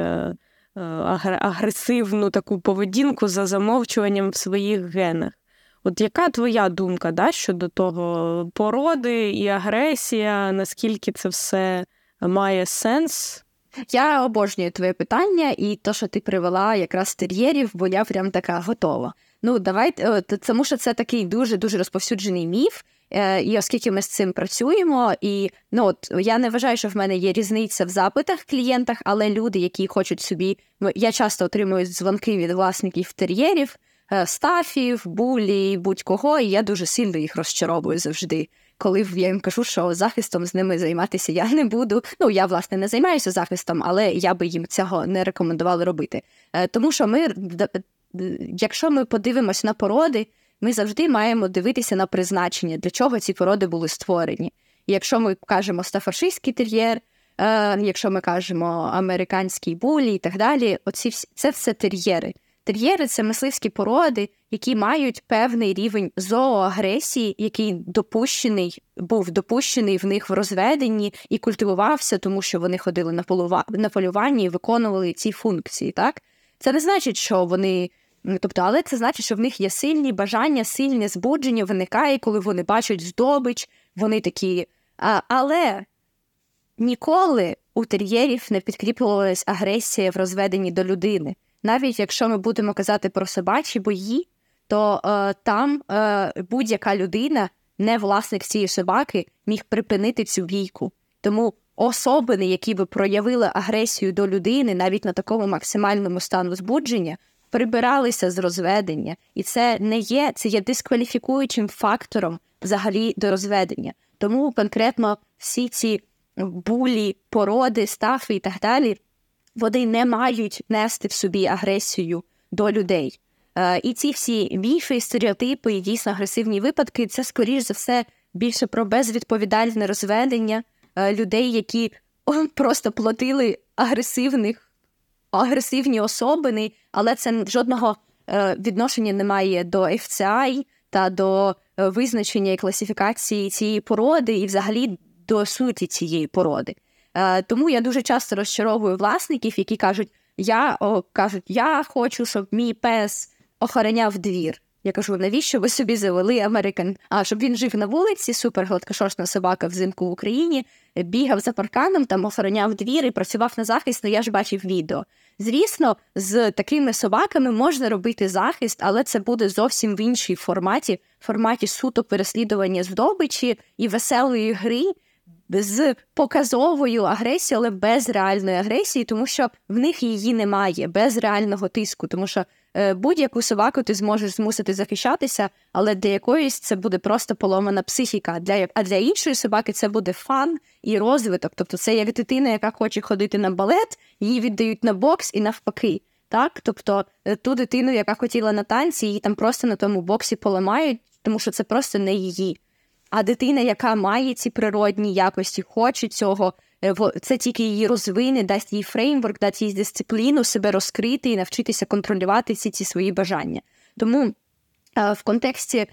Speaker 1: Агресивну таку поведінку за замовчуванням в своїх генах. От яка твоя думка да, щодо того породи і агресія, наскільки це все має сенс?
Speaker 2: Я обожнюю твоє питання, і то, що ти привела якраз тер'єрів, бо я прям така готова. Ну, давайте тому, що це такий дуже дуже розповсюджений міф. Е, і оскільки ми з цим працюємо, і ну от я не вважаю, що в мене є різниця в запитах клієнтах, але люди, які хочуть собі, я часто отримую дзвонки від власників тер'єрів, е, стафів, булі, будь-кого, і я дуже сильно їх розчаровую завжди. Коли я їм кажу, що захистом з ними займатися я не буду. Ну я власне не займаюся захистом, але я би їм цього не рекомендувала робити. Е, тому що ми якщо ми подивимось на породи, ми завжди маємо дивитися на призначення, для чого ці породи були створені. Якщо ми кажемо стафаршистський тер'єр, е, якщо ми кажемо американський булі і так далі, оці всі це все тер'єри. Тер'єри це мисливські породи, які мають певний рівень зооагресії, який допущений, був допущений в них в розведенні і культивувався, тому що вони ходили на полува... на полювання і виконували ці функції. Так це не значить, що вони Тобто, але це значить, що в них є сильні бажання, сильне збудження виникає, коли вони бачать здобич, вони такі. А, Але ніколи у тер'єрів не підкріплювалась агресія в розведенні до людини. Навіть якщо ми будемо казати про собачі бої, то е, там е, будь-яка людина, не власник цієї собаки, міг припинити цю бійку. Тому особини, які би проявили агресію до людини навіть на такому максимальному стану збудження, прибиралися з розведення, і це не є це є дискваліфікуючим фактором взагалі до розведення. Тому конкретно всі ці булі, породи, стафи і так далі, вони не мають нести в собі агресію до людей. Е, і ці всі міфи, стереотипи і дійсно агресивні випадки це, скоріш за все, більше про безвідповідальне розведення е, людей, які просто платили агресивних агресивні особини, але це жодного е, відношення не має до FCI та до визначення і класифікації цієї породи, і взагалі до суті цієї породи. Тому я дуже часто розчаровую власників, які кажуть: я о, кажуть, я хочу, щоб мій пес охороняв двір. Я кажу, навіщо ви собі завели Американ? А щоб він жив на вулиці, супер гладкошошна собака взимку в Україні, бігав за парканом, там охороняв двір і працював на захист, ну я ж бачив відео. Звісно, з такими собаками можна робити захист, але це буде зовсім в іншій форматі, форматі суто переслідування здобичі і веселої гри. З показовою агресією, але без реальної агресії, тому що в них її немає, без реального тиску, тому що Е, будь-яку собаку ти зможеш змусити захищатися, але для якоїсь це буде просто поломана психіка. Для а для іншої собаки це буде фан і розвиток. Тобто, це як дитина, яка хоче ходити на балет, її віддають на бокс і навпаки. Так, тобто е, ту дитину, яка хотіла на танці, її там просто на тому боксі поламають, тому що це просто не її. А дитина, яка має ці природні якості, хоче цього, це тільки її розвине, дасть їй фреймворк, дасть їй дисципліну себе розкрити і навчитися контролювати всі ці свої бажання. Тому в контексті,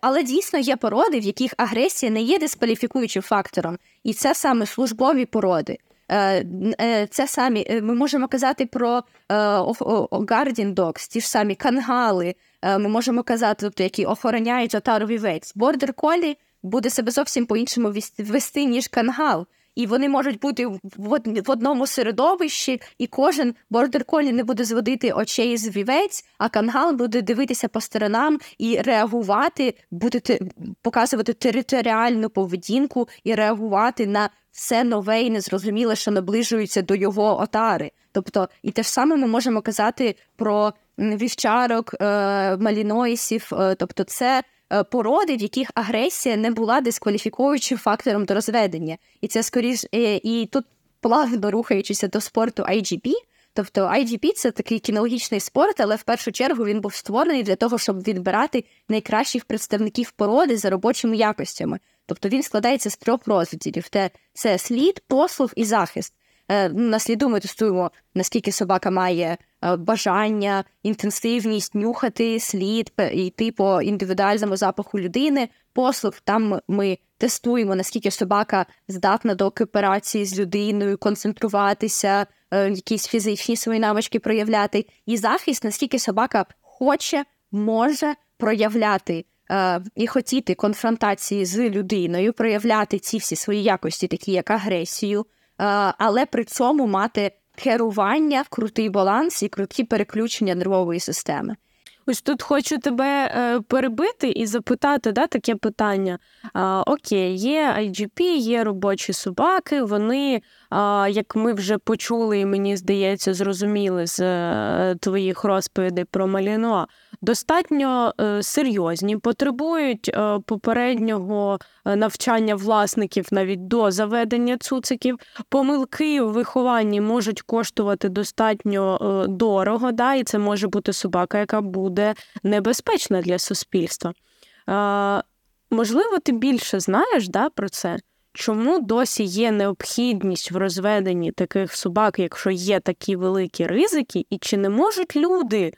Speaker 2: але дійсно є породи, в яких агресія не є дискваліфікуючим фактором, і це саме службові породи. Е, е, це самі е, ми можемо казати про guardian dogs, ті ж самі кангали. Ми можемо казати, тобто які охороняють отари овець. Бордер-колі буде себе зовсім по-іншому вести, ніж кангал і вони можуть бути в одному середовищі, і кожен бордер-колі не буде зводити очей з вівець, а кангал буде дивитися по сторонам і реагувати, буде показувати територіальну поведінку і реагувати на все нове і незрозуміле, що наближується до його отари. Тобто, і те ж саме ми можемо казати про вівчарок, е, малінойсів, е, тобто це. Е, породи, в яких агресія не була дискваліфікуючим фактором до розведення. І це скоріш і тут плавно рухаючися до спорту IGP, Тобто IGP – це такий кінологічний спорт, але в першу чергу він був створений для того, щоб відбирати найкращих представників породи за робочими якостями. Тобто він складається з трьох розділів: це слід, послуг і захист. Е, на сліду ми тестуємо, наскільки собака має е, бажання, інтенсивність нюхати слід, йти по індивідуальному запаху людини. Послуг там ми тестуємо, наскільки собака здатна до кооперації з людиною, концентруватися, е, якісь фізичні свої навички проявляти. І захист, наскільки собака хоче, може проявляти. І хотіти конфронтації з людиною, проявляти ці всі свої якості, такі як агресію, Е, але при цьому мати керування, крутий баланс і круті переключення нервової системи.
Speaker 1: Ось тут хочу тебе е, перебити і запитати да, таке питання. А, Окей, є IGP, є робочі собаки. Вони, а, як ми вже почули, і мені здається, зрозуміли з е, твоїх розповідей про Маліно, достатньо е, серйозні, потребують е, попереднього е, навчання власників навіть до заведення цуциків. Помилки в вихованні можуть коштувати достатньо дорого, да, і це може бути собака, яка буде небезпечна для суспільства. Можливо, ти більше знаєш да, про це? Чому досі є необхідність в розведенні таких собак, якщо є такі великі ризики, і чи не можуть люди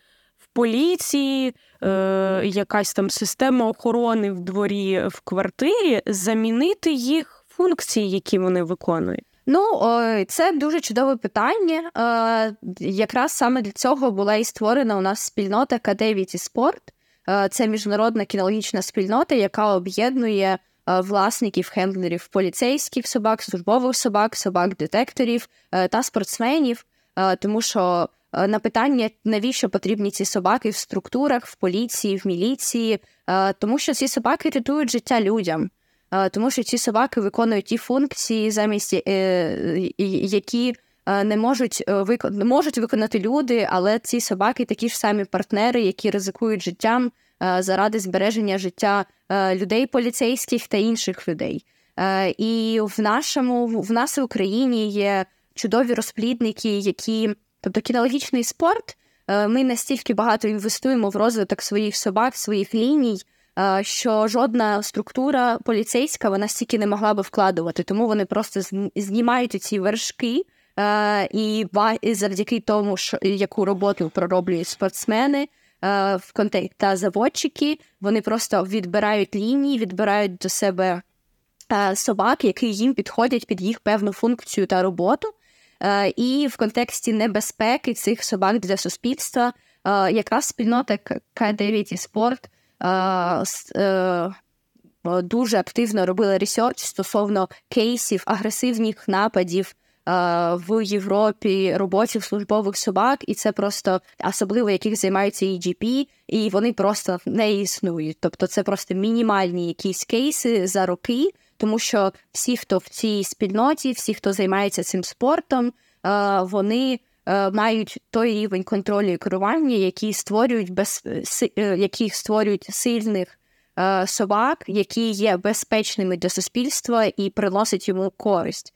Speaker 1: поліції, е, якась там система охорони в дворі в квартирі, замінити їх функції, які вони виконують.
Speaker 2: Ну, це дуже чудове питання. Е, якраз саме для цього була і створена у нас спільнота Кадевіті Спорт. Е, це міжнародна кінологічна спільнота, яка об'єднує власників хендлерів поліцейських собак, службових собак, собак-детекторів та спортсменів, тому що Е, на питання, навіщо потрібні ці собаки в структурах, в поліції, в міліції, е, тому що ці собаки рятують життя людям, е, тому що ці собаки виконують ті функції, замість які не можуть можуть виконати люди, але ці собаки такі ж самі партнери, які ризикують життям заради збереження життя людей, поліцейських та інших людей. І в нашому в нас в Україні є чудові розплідники, які Тобто кінологічний спорт, е, ми настільки багато інвестуємо в розвиток своїх собак, своїх ліній, е, що жодна структура поліцейська вона стільки не могла би вкладувати, тому вони просто знімають ці вершки. Е, і завдяки тому, що яку роботу пророблюють спортсмени в контекст та заводчики, вони просто відбирають лінії, відбирають до себе собак, які їм підходять під їх певну функцію та роботу. Е, і в контексті небезпеки цих собак для суспільства е, якраз спільнота K9 і спорт е, дуже активно робила research стосовно кейсів агресивних нападів. В Європі робочих службових собак, і це просто особливо яких займаються IGP, і вони просто не існують. Тобто це просто мінімальні якісь кейси за роки, тому що всі, хто в цій спільноті, всі, хто займається цим спортом, е, вони е, мають той рівень контролю і керування, які створюють без е, які створюють сильних собак, які є безпечними для суспільства і приносять йому користь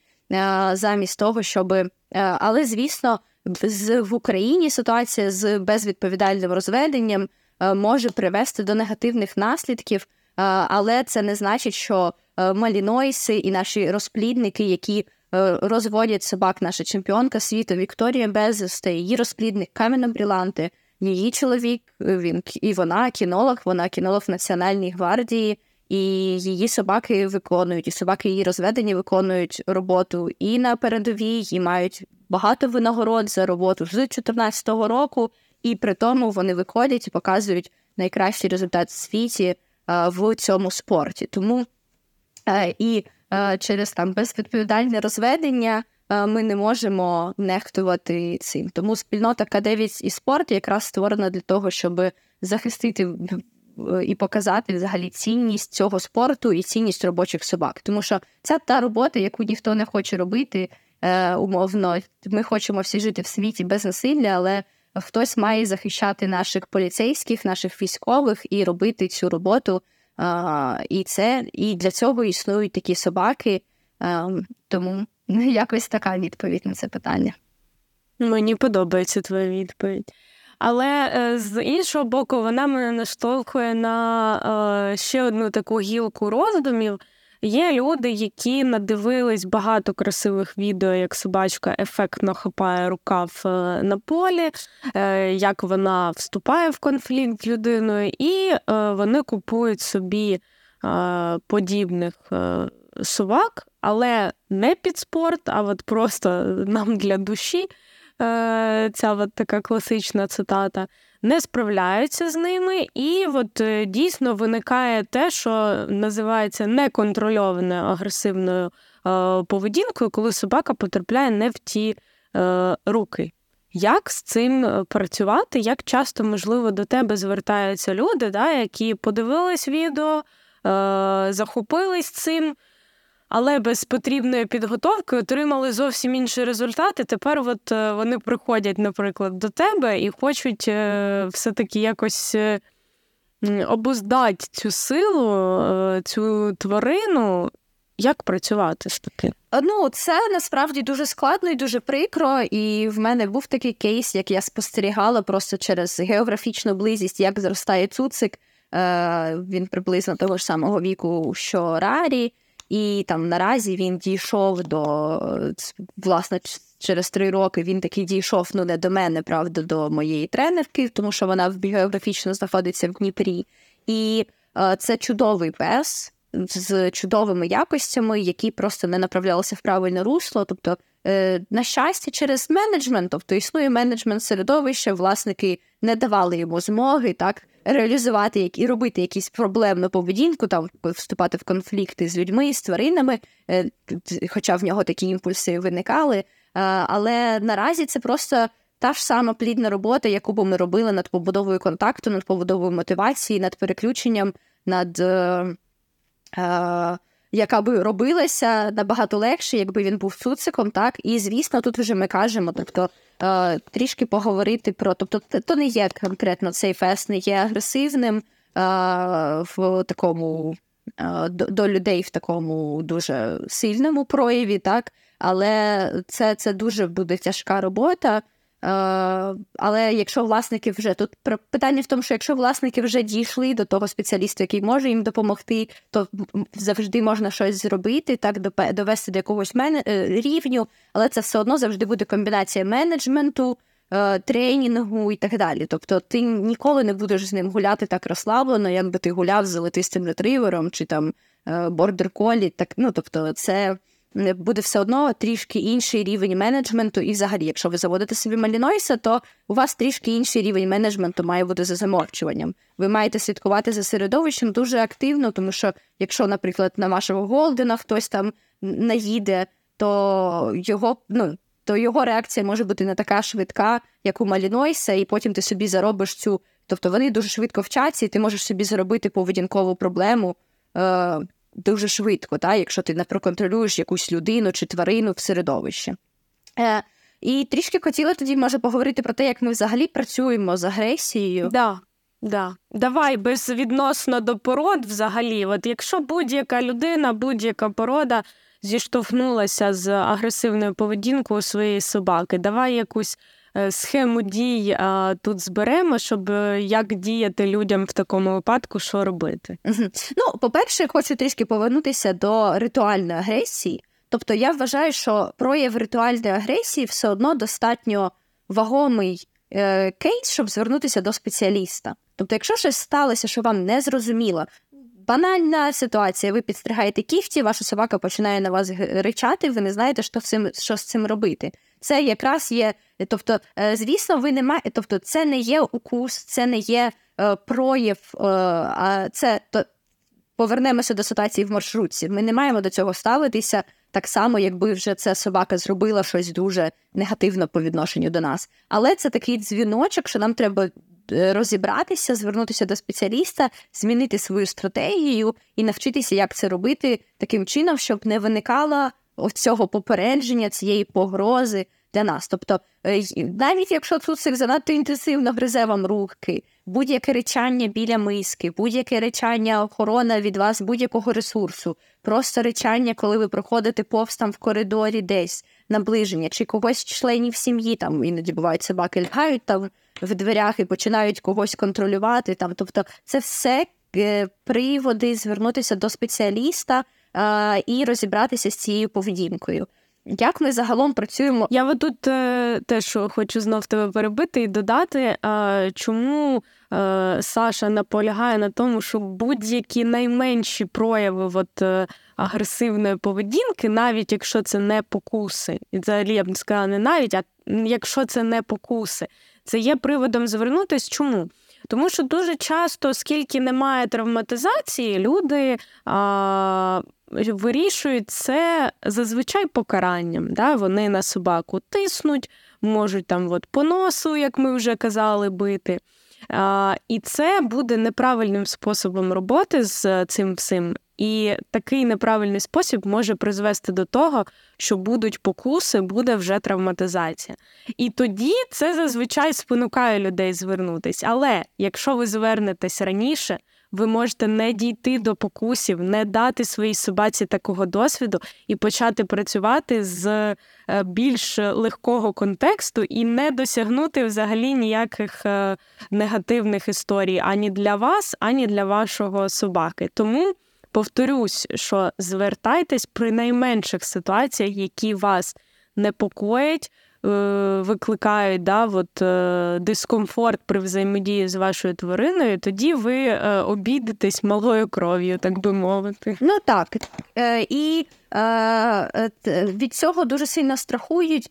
Speaker 2: замість того, щоб але звісно, в Україні ситуація з безвідповідальним розведенням може привести до негативних наслідків, але це не значить, що Е, малінойси і наші розплідники, які розводять собак наша чемпіонка світу Вікторія Безесте, її розплідник Камена Бріланти, її чоловік, він і вона кінолог, вона кінолог в Національній гвардії, і її собаки виконують, і собаки її розведені виконують роботу і на передовій, і мають багато винагород за роботу з 2014 року, і при тому вони виходять і показують найкращий результат в світі в цьому спорті. Тому е, і е, через там безвідповідальне розведення е, ми не можемо нехтувати цим. Тому спільнота К9 і спорт якраз створена для того, щоб захистити і показати взагалі цінність цього спорту і цінність робочих собак. Тому що це та робота, яку ніхто не хоче робити. Умовно, ми хочемо всі жити в світі без насилля, але хтось має захищати наших поліцейських, наших військових і робити цю роботу. А, І це і для цього існують такі собаки. А, Тому якось така відповідь на це питання.
Speaker 1: Мені подобається твоя відповідь. Але е, з іншого боку, вона мене наштовхує на е, ще одну таку гілку роздумів. Є люди, які надивились багато красивих відео, як собачка ефектно хапає рукав е, на полі, е, як вона вступає в конфлікт з людиною, і е, вони купують собі подібних собак, але не під спорт, а от просто нам для душі. Ця от така класична цитата не справляються з ними, і от е, дійсно виникає те, що називається неконтрольованою агресивною е, поведінкою, коли собака потрапляє не в ті е, руки. Як з цим працювати? Як часто, можливо, до тебе звертаються люди, да, які подивились відео, захопились цим але без потрібної підготовки отримали зовсім інші результати. Тепер от е, вони приходять, наприклад, до тебе і хочуть е, все-таки якось е, обуздати цю силу, цю тварину. Як працювати з таким?
Speaker 2: Ну, це насправді дуже складно і дуже прикро. І в мене був такий кейс, як я спостерігала просто через географічну близість, як зростає цуцик. Він приблизно того ж самого віку, що Рарі. І там наразі він дійшов до власне через три роки він таки дійшов ну не до мене, правда, до моєї тренерки, тому що вона географічно знаходиться в Дніпрі. І е, це чудовий пес з чудовими якостями, які просто не направлялися в правильне русло. Тобто Е, на щастя, через менеджмент, тобто існує менеджмент середовища, власники не давали йому змоги так реалізувати і робити якісь проблемну поведінку, там вступати в конфлікти з людьми, з тваринами, е, хоча в нього такі імпульси виникали. Е, але наразі це просто та ж сама плідна робота, яку б ми робили над побудовою контакту, над побудовою мотивації, над переключенням, над яка би робилася набагато легше, якби він був цуциком, так і звісно, тут вже ми кажемо, тобто е, трішки поговорити про, тобто, то не є конкретно цей фест, не є агресивним е, в такому е, до, до людей в такому дуже сильному прояві, так, але це, це дуже буде тяжка робота. Е, але якщо власники вже тут питання в тому, що якщо власники вже дійшли до того спеціаліста, який може їм допомогти, то завжди можна щось зробити, так довести до якогось мен... Е, рівню, але це все одно завжди буде комбінація менеджменту, е, тренінгу і так далі. Тобто ти ніколи не будеш з ним гуляти так розслаблено, якби ти гуляв з золотистим ретривером чи там бордер колі. Так ну тобто, це буде все одно трішки інший рівень менеджменту. І, взагалі, якщо ви заводите собі Малінойса, то у вас трішки інший рівень менеджменту має бути за замовчуванням. Ви маєте слідкувати за середовищем дуже активно, тому що якщо, наприклад, на вашого Голдена хтось там наїде, то його ну. То його реакція може бути не така швидка, як у Малінойса, і потім ти собі заробиш цю. Тобто вони дуже швидко вчаться, і ти можеш собі заробити поведінкову проблему е, дуже швидко, та, якщо ти не проконтролюєш якусь людину чи тварину в середовищі. Е, І трішки хотіла тоді, може, поговорити про те, як ми взагалі працюємо з агресією.
Speaker 1: Да. Да. Давай безвідносно до пород взагалі. От Якщо будь-яка людина, будь-яка порода зіштовхнулася з агресивною поведінкою своєї собаки, давай якусь схему дій тут зберемо, щоб е, як діяти людям в такому випадку, що робити?
Speaker 2: Ну, по-перше, хочу трішки повернутися до ритуальної агресії. Тобто я вважаю, що прояв ритуальної агресії все одно достатньо вагомий е, кейс, щоб звернутися до спеціаліста. Тобто, якщо щось сталося, що вам не зрозуміло, банальна ситуація, ви підстригаєте кіфті, ваша собака починає на вас ричати, ви не знаєте, що цим, що з цим робити. Це якраз є, тобто, е, звісно, ви не маєте, тобто, це не є укус, це не є е, прояв, е, а це то. Повернемося до ситуації в маршрутці. Ми не маємо до цього ставитися так само, якби вже ця собака зробила щось дуже негативно по відношенню до нас. Але це такий дзвіночок, що нам треба розібратися, звернутися до спеціаліста, змінити свою стратегію і навчитися, як це робити таким чином, щоб не виникало цього попередження, цієї погрози для нас. Тобто, е, навіть якщо цуцик занадто інтенсивно гризе вам руки, будь-яке речання біля миски, будь-яке речання охорона від вас будь-якого ресурсу, просто речання, коли ви проходите повз там в коридорі десь наближення, чи когось членів сім'ї, там іноді бувають собаки лягають там в дверях і починають когось контролювати. Там, Тобто, це все е, приводи звернутися до спеціаліста і розібратися з цією поведінкою. Як ми загалом працюємо?
Speaker 1: Я от тут е, теж хочу знов тебе перебити і додати, е, чому е, Саша наполягає на тому, що будь-які найменші прояви от, е, агресивної поведінки, навіть якщо це не покуси, і взагалі я б не сказала не навіть, а якщо це не покуси, це є приводом звернутися. Чому? Тому що дуже часто, оскільки немає травматизації, люди а, вирішують це зазвичай покаранням. Да? Вони на собаку тиснуть, можуть там от по носу, як ми вже казали, бити. А, І це буде неправильним способом роботи з цим всім. І такий неправильний спосіб може призвести до того, що будуть покуси, буде вже травматизація. І тоді це зазвичай спонукає людей звернутись. Але якщо ви звернетесь раніше, ви можете не дійти до покусів, не дати своїй собаці такого досвіду і почати працювати з е, більш легкого контексту і не досягнути взагалі ніяких е, негативних історій ані для вас, ані для вашого собаки. Тому повторюсь, що звертайтесь при найменших ситуаціях, які вас непокоять. Е, викликають да, от, е, дискомфорт при взаємодії з вашою твариною, тоді ви е, обійдетесь малою кров'ю, так би мовити.
Speaker 2: Ну так. І від цього дуже сильно страхують.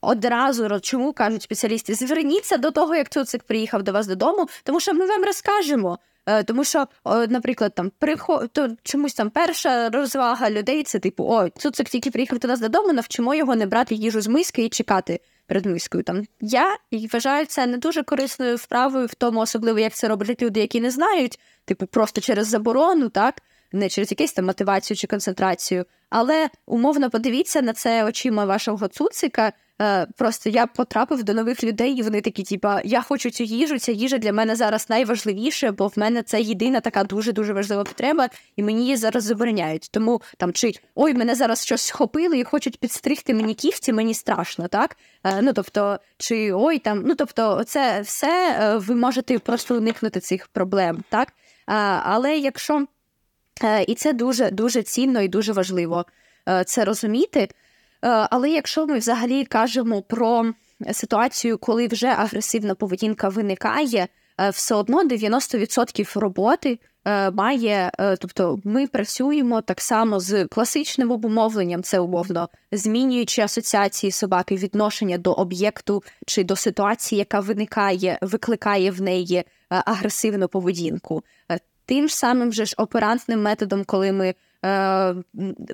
Speaker 2: Одразу чому кажуть спеціалісти, зверніться до того, як цуцик приїхав до вас додому, тому що ми вам розкажемо, тому що, наприклад, там приход... то чомусь там перша розвага людей це типу, о, цуцик тільки приїхав до нас додому, навчимо його не брати їжу з миски і чекати перед мискою. Там я вважаю це не дуже корисною вправою в тому, особливо як це роблять люди, які не знають, типу, просто через заборону, так. Не через якусь там мотивацію чи концентрацію, але умовно подивіться на це очима вашого цуцика, Е, просто я потрапив до нових людей, і вони такі, типа, я хочу цю їжу. Ця їжа для мене зараз найважливіше, бо в мене це єдина така дуже дуже важлива потреба, і мені її зараз забороняють. Тому там чи ой, мене зараз щось схопили і хочуть підстригти мені кіфті, мені страшно, так? Е, ну тобто, чи ой там, ну тобто, це все е, ви можете просто уникнути цих проблем, так? Але якщо і це дуже дуже цінно і дуже важливо це розуміти. Е, але якщо ми взагалі кажемо про ситуацію, коли вже агресивна поведінка виникає, е, все одно 90% роботи е, має, тобто ми працюємо так само з класичним обумовленням, це умовно змінюючи асоціації собаки, відношення до об'єкту чи до ситуації, яка виникає, викликає в неї агресивну поведінку. Тим ж самим вже ж оперантним методом, коли ми е,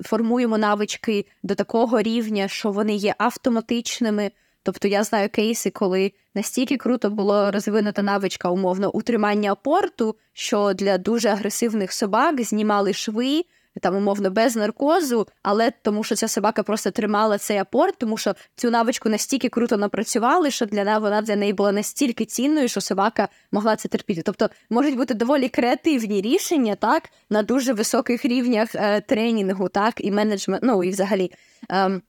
Speaker 2: формуємо навички до такого рівня, що вони є автоматичними. Тобто я знаю кейси, коли настільки круто було розвинута навичка умовно утримання порту, що для дуже агресивних собак знімали шви, там умовно без наркозу, але тому, що ця собака просто тримала цей апорт, тому що цю навичку настільки круто напрацювали, що для неї вона для неї була настільки цінною, що собака могла це терпіти. Тобто можуть бути доволі креативні рішення, так на дуже високих рівнях е, тренінгу, так і менеджмент, ну і взагалі. Е,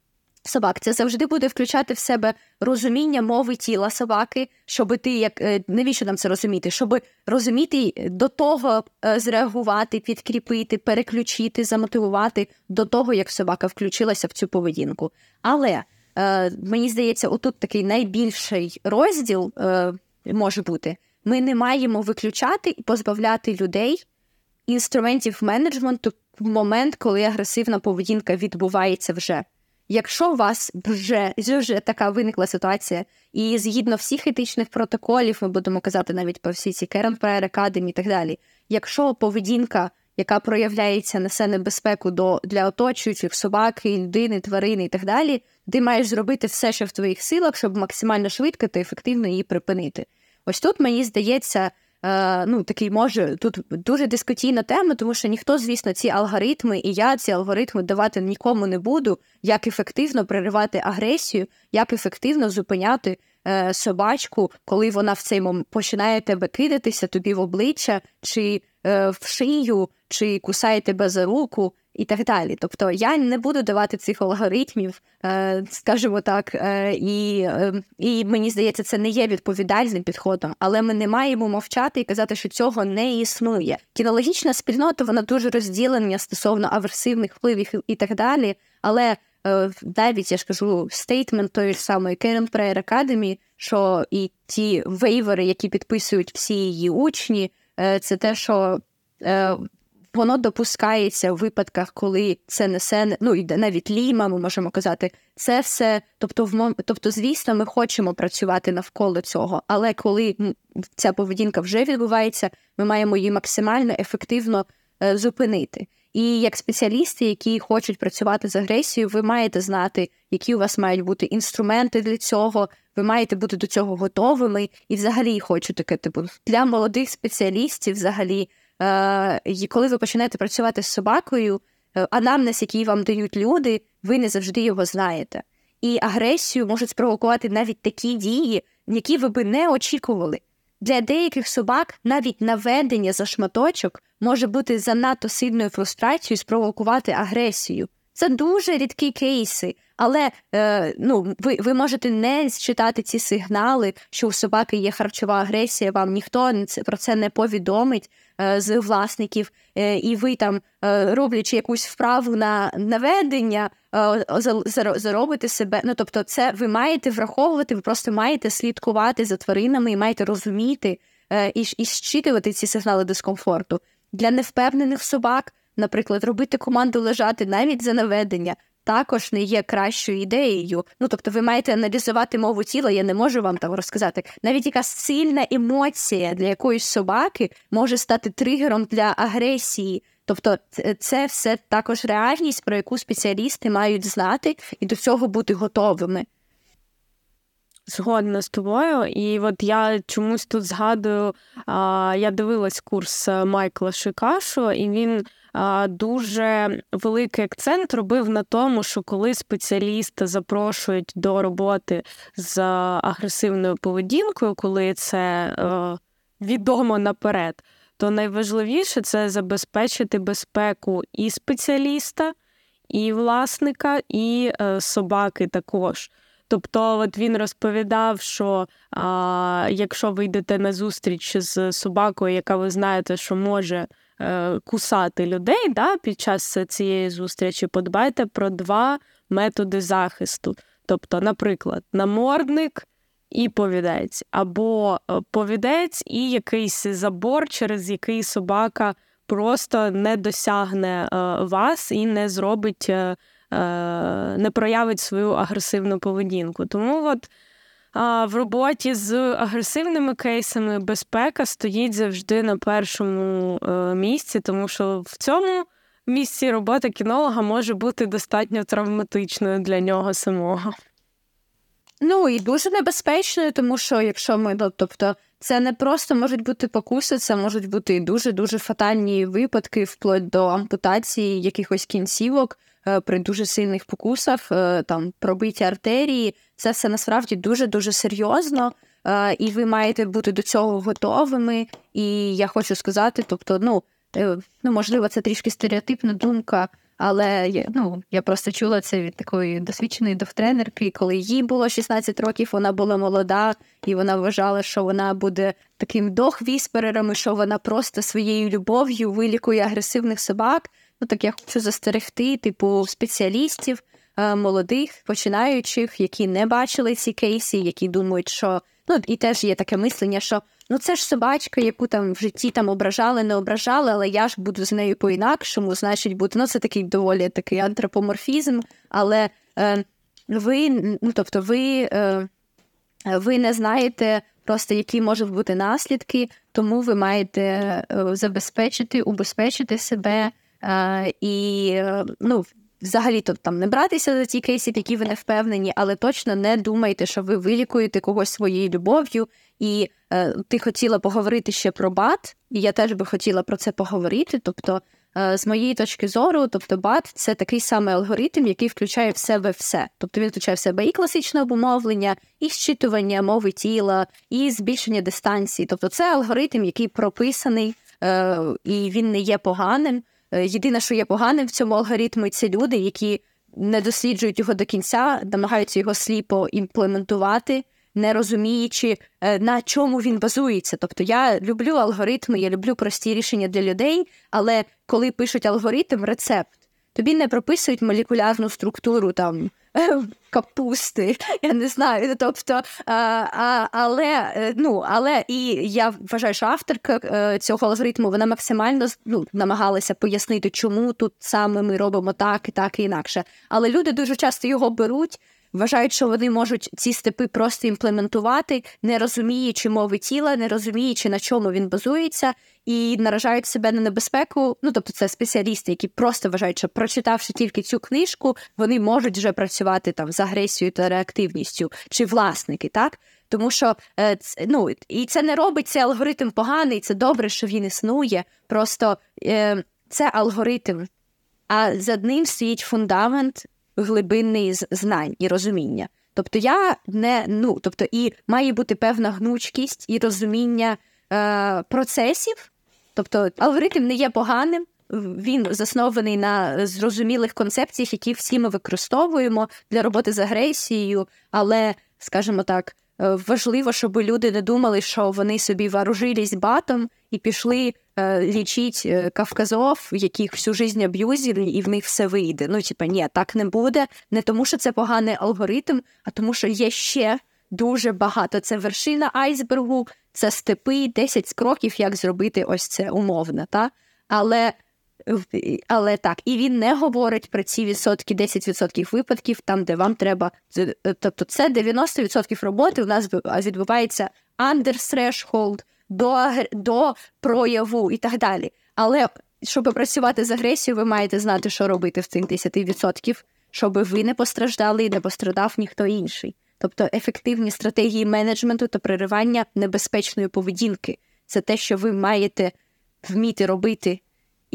Speaker 2: собак. Це завжди буде включати в себе розуміння мови тіла собаки, щоб ти як е, навіщо нам це розуміти? Щоб розуміти до того е, зреагувати, підкріпити, переключити, замотивувати до того, як собака включилася в цю поведінку. Але е, мені здається, отут такий найбільший розділ е, може бути. Ми не маємо виключати і позбавляти людей інструментів менеджменту в момент, коли агресивна поведінка відбувається вже. Якщо у вас вже вже така виникла ситуація, і згідно всіх етичних протоколів, ми будемо казати навіть по всій ці Prayer Academy і так далі, якщо поведінка, яка проявляється, несе небезпеку до для оточуючих собаки, людини, тварини і так далі, ти маєш зробити все, що в твоїх силах, щоб максимально швидко та ефективно її припинити. Ось тут мені здається. Е, ну, такий може тут дуже дискутійна тема, тому що ніхто, звісно, ці алгоритми, і я ці алгоритми давати нікому не буду, як ефективно переривати агресію, як ефективно зупиняти е, собачку, коли вона в цей момент починає тебе кидатися тобі в обличчя, чи е, в шию, чи кусає тебе за руку і так далі. Тобто я не буду давати цих алгоритмів, е, скажімо так, е, і е, і мені здається, це не є відповідальним підходом, але ми не маємо мовчати і казати, що цього не існує. Кінологічна спільнота вона дуже розділена стосовно аверсивних впливів і так далі. Але навіть я ж кажу стейтмент тої ж самої Karen Prayer Academy, що і ті вейвери, які підписують всі її учні, це те, що Воно допускається в випадках, коли це несе ну і навіть ліма, ми можемо казати, це все. Тобто, в тобто, звісно, ми хочемо працювати навколо цього, але коли ця поведінка вже відбувається, ми маємо її максимально ефективно е, зупинити. І як спеціалісти, які хочуть працювати з агресією, ви маєте знати, які у вас мають бути інструменти для цього. Ви маєте бути до цього готовими. І, взагалі, хочу таке типу для молодих спеціалістів, взагалі. Е, коли ви починаєте працювати з собакою, е, анамнез, який вам дають люди, ви не завжди його знаєте. І агресію можуть спровокувати навіть такі дії, які ви би не очікували. Для деяких собак навіть наведення за шматочок може бути занадто сильною фрустрацією, спровокувати агресію. Це дуже рідкі кейси, але е, ну, ви ви можете не считати ці сигнали, що у собаки є харчова агресія, вам ніхто про це не повідомить е, з власників, е, і ви там, е, роблячи якусь вправу на наведення, е, заробите себе. Ну тобто, це ви маєте враховувати, ви просто маєте слідкувати за тваринами і маєте розуміти е, і, і щитувати ці сигнали дискомфорту. Для невпевнених собак наприклад, робити команду лежати навіть за наведення. Також не є кращою ідеєю. Ну тобто, ви маєте аналізувати мову тіла, я не можу вам там розказати. Навіть якась сильна емоція для якоїсь собаки може стати тригером для агресії. Тобто, це все також реальність, про яку спеціалісти мають знати і до цього бути готовими.
Speaker 1: Згодна з тобою, і от я чомусь тут згадую, а, я дивилась курс Майкла Шикашу, і він дуже великий акцент робив на тому, що коли спеціаліста запрошують до роботи з агресивною поведінкою, коли це е, відомо наперед, то найважливіше це забезпечити безпеку і спеціаліста, і власника, і е, собаки також. Тобто, от він розповідав, що а, якщо ви йдете на зустріч з собакою, яка ви знаєте, що може кусати людей да, під час цієї зустрічі, подбайте про два методи захисту. Тобто, наприклад, намордник і повідець, або е, повідець і якийсь забор, через який собака просто не досягне е, вас і не зробить, не проявить свою агресивну поведінку. Тому от в роботі з агресивними кейсами безпека стоїть завжди на першому е, місці, тому що в цьому місці робота кінолога може бути достатньо травматичною для нього самого.
Speaker 2: Ну і дуже небезпечною, тому що якщо ми, ну, тобто, це не просто можуть бути покуси, це можуть бути і дуже дуже фатальні випадки, вплоть до ампутації якихось кінцівок. Е, при дуже сильних покусах, е, там пробиті артерії. Це все насправді дуже дуже серйозно, е, і ви маєте бути до цього готовими. І я хочу сказати, тобто, ну ну можливо, це трішки стереотипна думка. Але ну, я просто чула це від такої досвідченої довтренерки, коли їй було 16 років, вона була молода, і вона вважала, що вона буде таким дохвісперером, і що вона просто своєю любов'ю вилікує агресивних собак. Ну так я хочу застерегти, типу, спеціалістів е, молодих, починаючих, які не бачили ці кейси, які думають, що ну і теж є таке мислення, що ну це ж собачка, яку там в житті там ображали, не ображали, але я ж буду з нею по-інакшому, значить, буде. Ну, це такий доволі такий антропоморфізм, але е, ви, ну тобто, ви, е, ви не знаєте. Просто які можуть бути наслідки, тому ви маєте е, забезпечити, убезпечити себе і е, ну, взагалі то там не братися за ті кейси, які ви не впевнені, але точно не думайте, що ви вилікуєте когось своєю любов'ю. І е, ти хотіла поговорити ще про бат, і я теж би хотіла про це поговорити. Тобто, е, з моєї точки зору, тобто бат це такий самий алгоритм, який включає в себе все. Тобто він включає в себе і класичне обумовлення, і щитування мови тіла, і збільшення дистанції. Тобто, це алгоритм, який прописаний, е, і він не є поганим. Е, єдине, що є поганим в цьому алгоритмі, це люди, які не досліджують його до кінця, намагаються його сліпо імплементувати, не розуміючи, е, на чому він базується. Тобто я люблю алгоритми, я люблю прості рішення для людей, але коли пишуть алгоритм, рецепт, тобі не прописують молекулярну структуру там. Капусти, я не знаю. Тобто, а, але е, ну, але і я вважаю, що авторка е, цього алгоритму вона максимально ну, намагалася пояснити, чому тут саме ми робимо так і так і інакше. Але люди дуже часто його беруть вважають, що вони можуть ці степи просто імплементувати, не розуміючи мови тіла, не розуміючи, на чому він базується, і наражають себе на небезпеку. Ну тобто, це спеціалісти, які просто вважають, що прочитавши тільки цю книжку, вони можуть вже працювати там з агресією та реактивністю, чи власники, так. Тому що е, ну, і це не робить цей алгоритм поганий, це добре, що він існує. Просто е, це алгоритм, а за ним стоїть фундамент глибинний знань і розуміння. Тобто я не ну, тобто, і має бути певна гнучкість і розуміння е, процесів. Тобто алгоритм не є поганим, він заснований на зрозумілих концепціях, які всі ми використовуємо для роботи з агресією, але, скажімо так, Е, важливо, щоб люди не думали, що вони собі вооружились батом і пішли е, лічити е, кавказов, яких всю життя аб'юзили, і в них все вийде. Ну, типа, ні, так не буде. Не тому, що це поганий алгоритм, а тому, що є ще дуже багато. Це вершина айсбергу, це степи, 10 кроків, як зробити ось це умовно. Та? Але але так, і він не говорить про ці відсотки, 10% випадків, там, де вам треба. Е, тобто, це 90% роботи у нас відбувається under threshold, до, до прояву і так далі. Але щоб працювати з агресією, ви маєте знати, що робити в цих 10%, щоб ви не постраждали і не пострадав ніхто інший. Тобто ефективні стратегії менеджменту та переривання небезпечної поведінки це те, що ви маєте вміти робити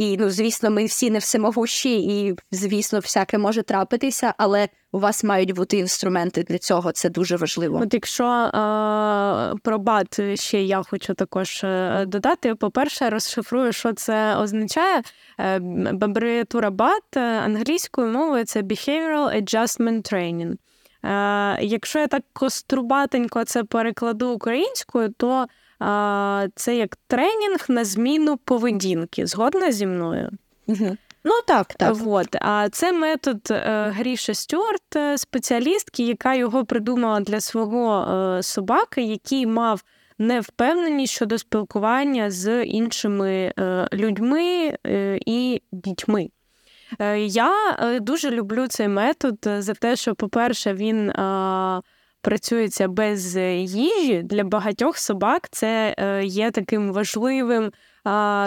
Speaker 2: і, ну, звісно, ми всі не всемогущі, і, звісно, всяке може трапитися, але у вас мають бути інструменти для цього. Це дуже важливо.
Speaker 1: От якщо е, про бат ще я хочу також е, додати. По-перше, розшифрую, що це означає. Е, абревіатура бат англійською мовою це Behavioral Adjustment Training. Е, Якщо я так кострубатенько це перекладу українською, то це як тренінг на зміну поведінки. Згодна зі мною?
Speaker 2: Угу. Ну так, так.
Speaker 1: От. А це метод е, Гріша Стюарт, е, спеціалістки, яка його придумала для свого е, собаки, який мав невпевненість щодо спілкування з іншими людьми і дітьми. Я дуже люблю цей метод за те, що, по-перше, він працюється без їжі, для багатьох собак це е, є таким важливим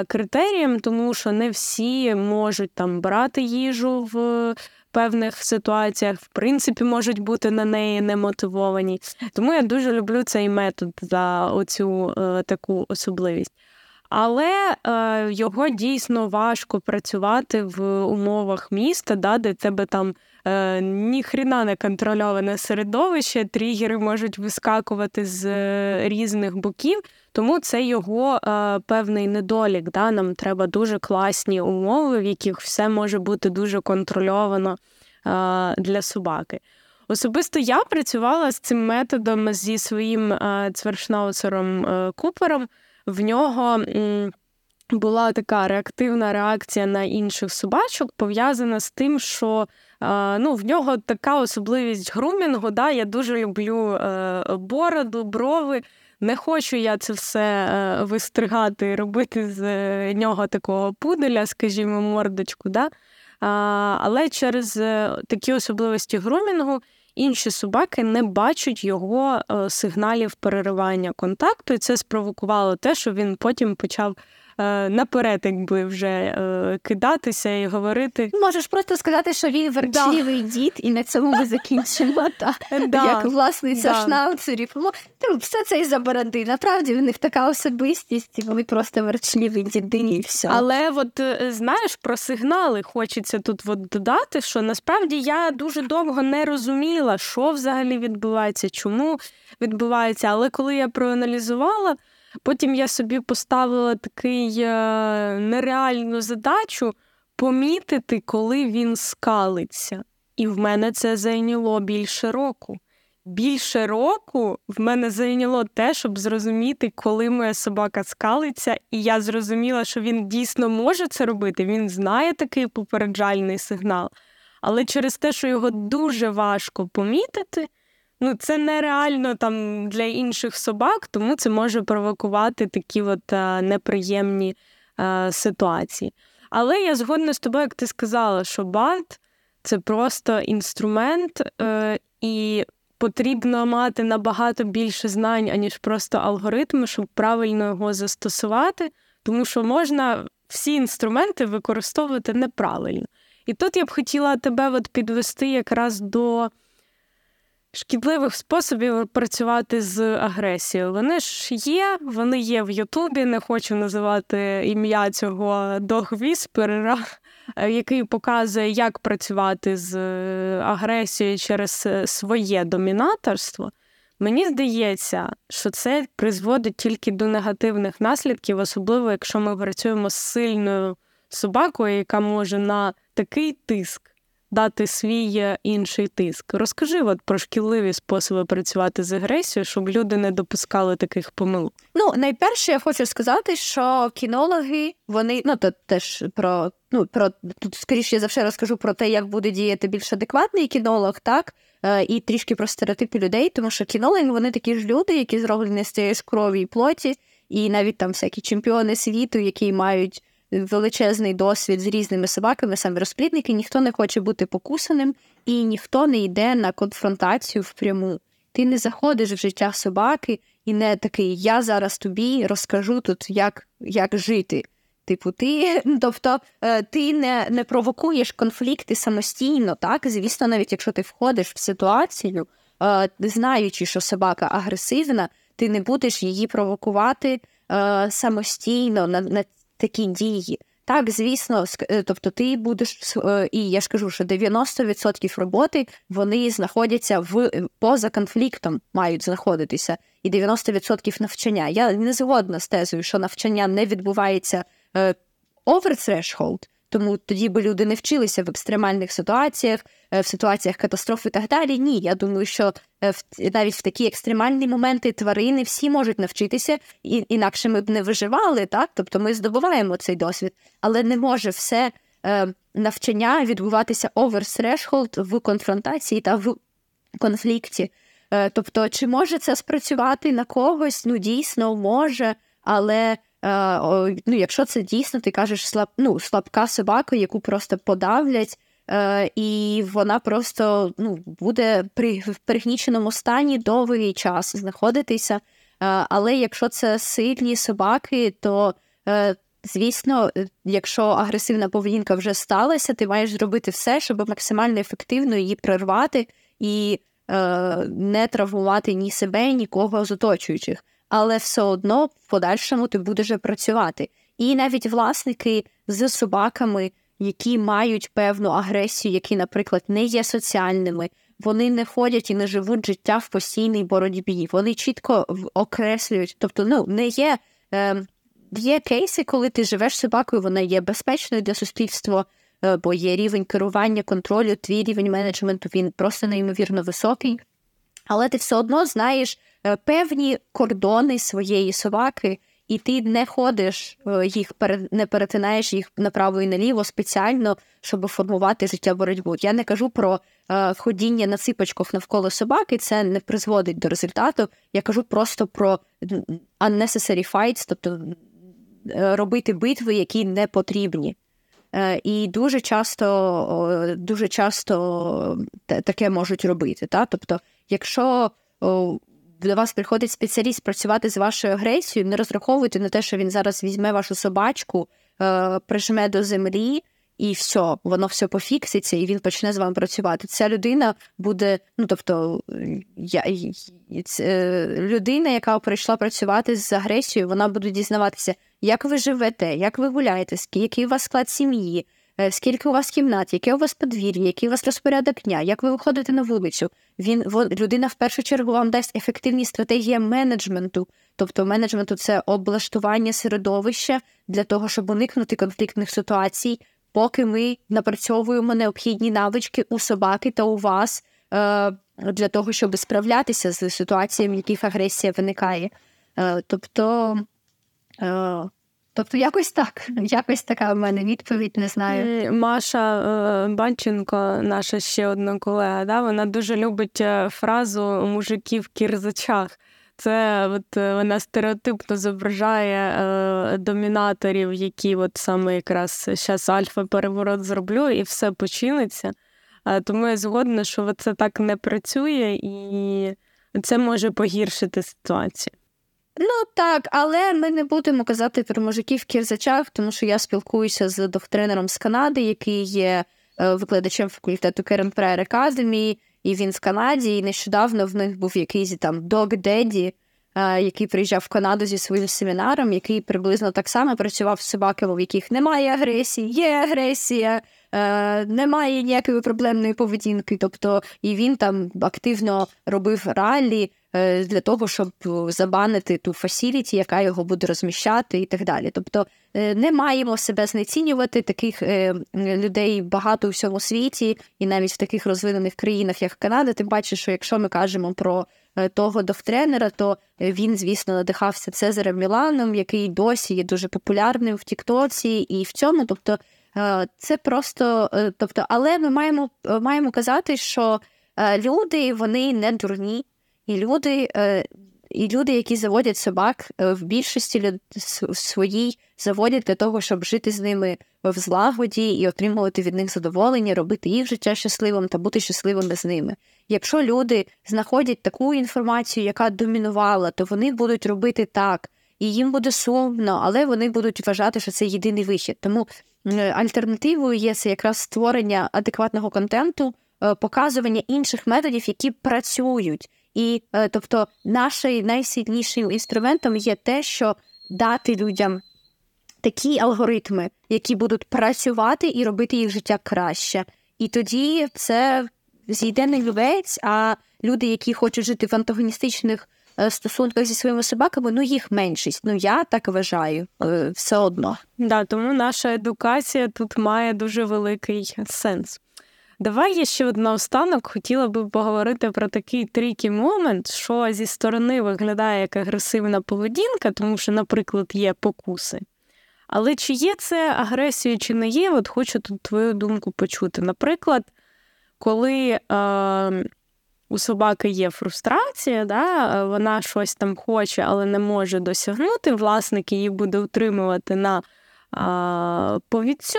Speaker 1: критерієм, тому що не всі можуть там брати їжу в певних ситуаціях, в принципі, можуть бути на неї немотивовані. Тому я дуже люблю цей метод за оцю е, таку особливість. Але е, його дійсно важко працювати в умовах міста, да, де тебе там е, ніхрена не контрольоване середовище, тригери можуть вискакувати з е, різних боків, тому це його е, певний недолік. Да? Нам треба дуже класні умови, в яких все може бути дуже контрольовано е, для собаки. Особисто я працювала з цим методом зі своїм е, цвершнауцером Купером. В нього була така реактивна реакція на інших собачок, пов'язана з тим, що ну, в нього така особливість грумінгу. Да? Я дуже люблю е, бороду, брови. Не хочу я це все е, вистригати, робити з нього такого пуделя, скажімо, мордочку. Да? Але через такі особливості грумінгу інші собаки не бачать його е, сигналів переривання контакту, і це спровокувало те, що він потім почав Е, наперед, якби вже е, кидатися і говорити.
Speaker 2: Можеш просто сказати, що він верчливий да. дід, і на цьому ми закінчимо. так. Да. Як власниця да. шнауцерів. Ну, все це із-за бороди. Направді в них така особистість, і вони просто верчливі діди і все.
Speaker 1: Але от е, знаєш, про сигнали хочеться тут от додати, що насправді я дуже довго не розуміла, що взагалі відбувається, чому відбувається. Але коли я проаналізувала. Потім я собі поставила такий е, нереальну задачу помітити, коли він скалиться. І в мене це зайняло більше року. Більше року в мене зайняло те, щоб зрозуміти, коли моя собака скалиться, і я зрозуміла, що він дійсно може це робити. Він знає такий попереджальний сигнал. Але через те, що його дуже важко помітити, ну це нереально там для інших собак, тому це може провокувати такі от е, неприємні е, ситуації. Але я згодна з тобою, як ти сказала, що бат це просто інструмент, е, і потрібно мати набагато більше знань, аніж просто алгоритми, щоб правильно його застосувати, тому що можна всі інструменти використовувати неправильно. І тут я б хотіла тебе от підвести якраз до шкідливих способів працювати з агресією. Вони ж є, вони є в Ютубі. Не хочу називати ім'я цього догвіспера, який показує, як працювати з е, агресією через е, своє домінаторство. Мені здається, що це призводить тільки до негативних наслідків, особливо якщо ми працюємо з сильною собакою, яка може на такий тиск дати свій е, інший тиск. Розкажи от про шкідливі способи працювати з агресією, щоб люди не допускали таких помилок.
Speaker 2: Ну, найперше, я хочу сказати, що кінологи, вони ну то теж про ну про тут скоріше я завжди розкажу про те, як буде діяти більш адекватний кінолог, так. Е, і трішки про стереотипи людей, тому що кінологи вони такі ж люди, які зроблені з цієї ж крові і плоті, і навіть там всякі чемпіони світу, які мають величезний досвід з різними собаками, саме розплідники, ніхто не хоче бути покусаним і ніхто не йде на конфронтацію впряму. Ти не заходиш в життя собаки і не такий я зараз тобі розкажу тут, як як жити. Типу, ти, тобто е, ти не не провокуєш конфлікти самостійно, так? Звісно, навіть якщо ти входиш в ситуацію, е, знаючи, що собака агресивна, ти не будеш її провокувати е, самостійно на, на такі дії. Так, звісно, е, тобто ти будеш е, і я ж кажу, що 90% роботи вони знаходяться в е, поза конфліктом, мають знаходитися, і 90% навчання. Я не згодна з тезою, що навчання не відбувається over threshold, тому тоді би люди не вчилися в екстремальних ситуаціях, е, в ситуаціях катастроф і так далі. Ні, я думаю, що е, навіть в такі екстремальні моменти тварини всі можуть навчитися, і інакше ми б не виживали, так? Тобто ми здобуваємо цей досвід, але не може все е, навчання відбуватися over threshold в конфронтації та в конфлікті. Тобто, чи може це спрацювати на когось? Ну, дійсно може, але. Е, ну, якщо це дійсно, ти кажеш слаб, ну, слабка собака, яку просто подавлять, е, і вона просто ну, буде при в пригніченому стані довгий час знаходитися. Е, але якщо це сильні собаки, то звісно, якщо агресивна поведінка вже сталася, ти маєш зробити все, щоб максимально ефективно її прервати і не травмувати ні себе, ні кого з оточуючих. Але все одно в подальшому ти будеш працювати. І навіть власники з собаками, які мають певну агресію, які, наприклад, не є соціальними, вони не ходять і не живуть життя в постійній боротьбі. Вони чітко окреслюють, тобто, ну не є. Е, Є кейси, коли ти живеш собакою, вона є безпечною для суспільства, е, бо є рівень керування, контролю, твій рівень менеджменту, він просто неймовірно високий. Але ти все одно знаєш певні кордони своєї собаки, і ти не ходиш е, їх, не перетинаєш їх направо і наліво спеціально, щоб формувати життя боротьбу. Я не кажу про е, ходіння на ципочках навколо собаки, це не призводить до результату. Я кажу просто про unnecessary fights, тобто е, робити битви, які не потрібні. Е, і дуже часто дуже часто таке можуть робити. Та? Тобто, якщо до вас приходить спеціаліст працювати з вашою агресією, не розраховуйте на те, що він зараз візьме вашу собачку, е, прижме до землі. І все, воно все пофікситься, і він почне з вами працювати. Ця людина буде, ну тобто, я, це, людина, яка прийшла працювати з агресією, вона буде дізнаватися, як ви живете, як ви гуляєте, який у вас склад сім'ї, скільки у вас кімнат, яке у вас подвір'я, який у вас розпорядок дня, як ви виходите на вулицю. Він людина в першу чергу вам дасть ефективні стратегії менеджменту, тобто менеджменту це облаштування середовища для того, щоб уникнути конфліктних ситуацій, поки ми напрацьовуємо необхідні навички у собаки та у вас е, для того, щоб справлятися з ситуаціями, в яких агресія виникає. Е, тобто. Тобто, якось так, якось така в мене відповідь, не знаю.
Speaker 1: Маша е, Банченко, наша ще одна колега, да, вона дуже любить е, фразу мужиків в кірзачах. Це от е, вона стереотипно зображає домінаторів, які от саме якраз зараз альфа-переворот зроблю, і все починиться. Тому я згодна, що це так не працює, і це може погіршити ситуацію.
Speaker 2: Ну так, але ми не будемо казати про мужиків в кірзачах, тому що я спілкуюся з доктринером з Канади, який є е, викладачем факультету Керен Прайер Академії, і він в Канаді. І нещодавно в них був якийсь там Daddy, е, який приїжджав в Канаду зі своїм семінаром, який приблизно так само працював з собаками, в яких немає агресії, є агресія. Е, немає ніякої проблемної поведінки, тобто і він там активно робив раллі Е, для того, щоб забанити ту фасіліті, яка його буде розміщати, і так далі. Тобто е, не маємо себе знецінювати. Таких людей багато у всьому світі, і навіть в таких розвинених країнах, як Канада, тим паче, що якщо ми кажемо про того дофтренера, то він, звісно, надихався Цезарем Міланом, який досі є дуже популярним в Тіктоці, і в цьому, тобто, це просто, тобто, але ми маємо маємо казати, що люди вони не дурні. І люди, е, і люди, які заводять собак, е, в більшості своїй заводять для того, щоб жити з ними в злагоді і отримувати від них задоволення, робити їх життя щасливим та бути щасливими з ними. Якщо люди знаходять таку інформацію, яка домінувала, то вони будуть робити так. І їм буде сумно, але вони будуть вважати, що це єдиний вихід. Тому альтернативою є це якраз створення адекватного контенту, е, показування інших методів, які працюють, і е, тобто, нашим найсильнішим інструментом є те, що дати людям такі алгоритми, які будуть працювати і робити їх життя краще. І тоді це зійде не любець, а люди, які хочуть жити в антагоністичних е, стосунках зі своїми собаками, ну їх меншість. Ну я так вважаю, е, все одно.
Speaker 1: Да, Тому наша едукація тут має дуже великий сенс. Давай я ще одна останок хотіла би поговорити про такий трікі момент, що зі сторони виглядає як агресивна поведінка, тому що, наприклад, є покуси. Але чи є це агресією, чи не є, от хочу тут твою думку почути. Наприклад, коли е, у собаки є фрустрація, да, вона щось там хоче, але не може досягнути, власник її буде утримувати на е, повідцю.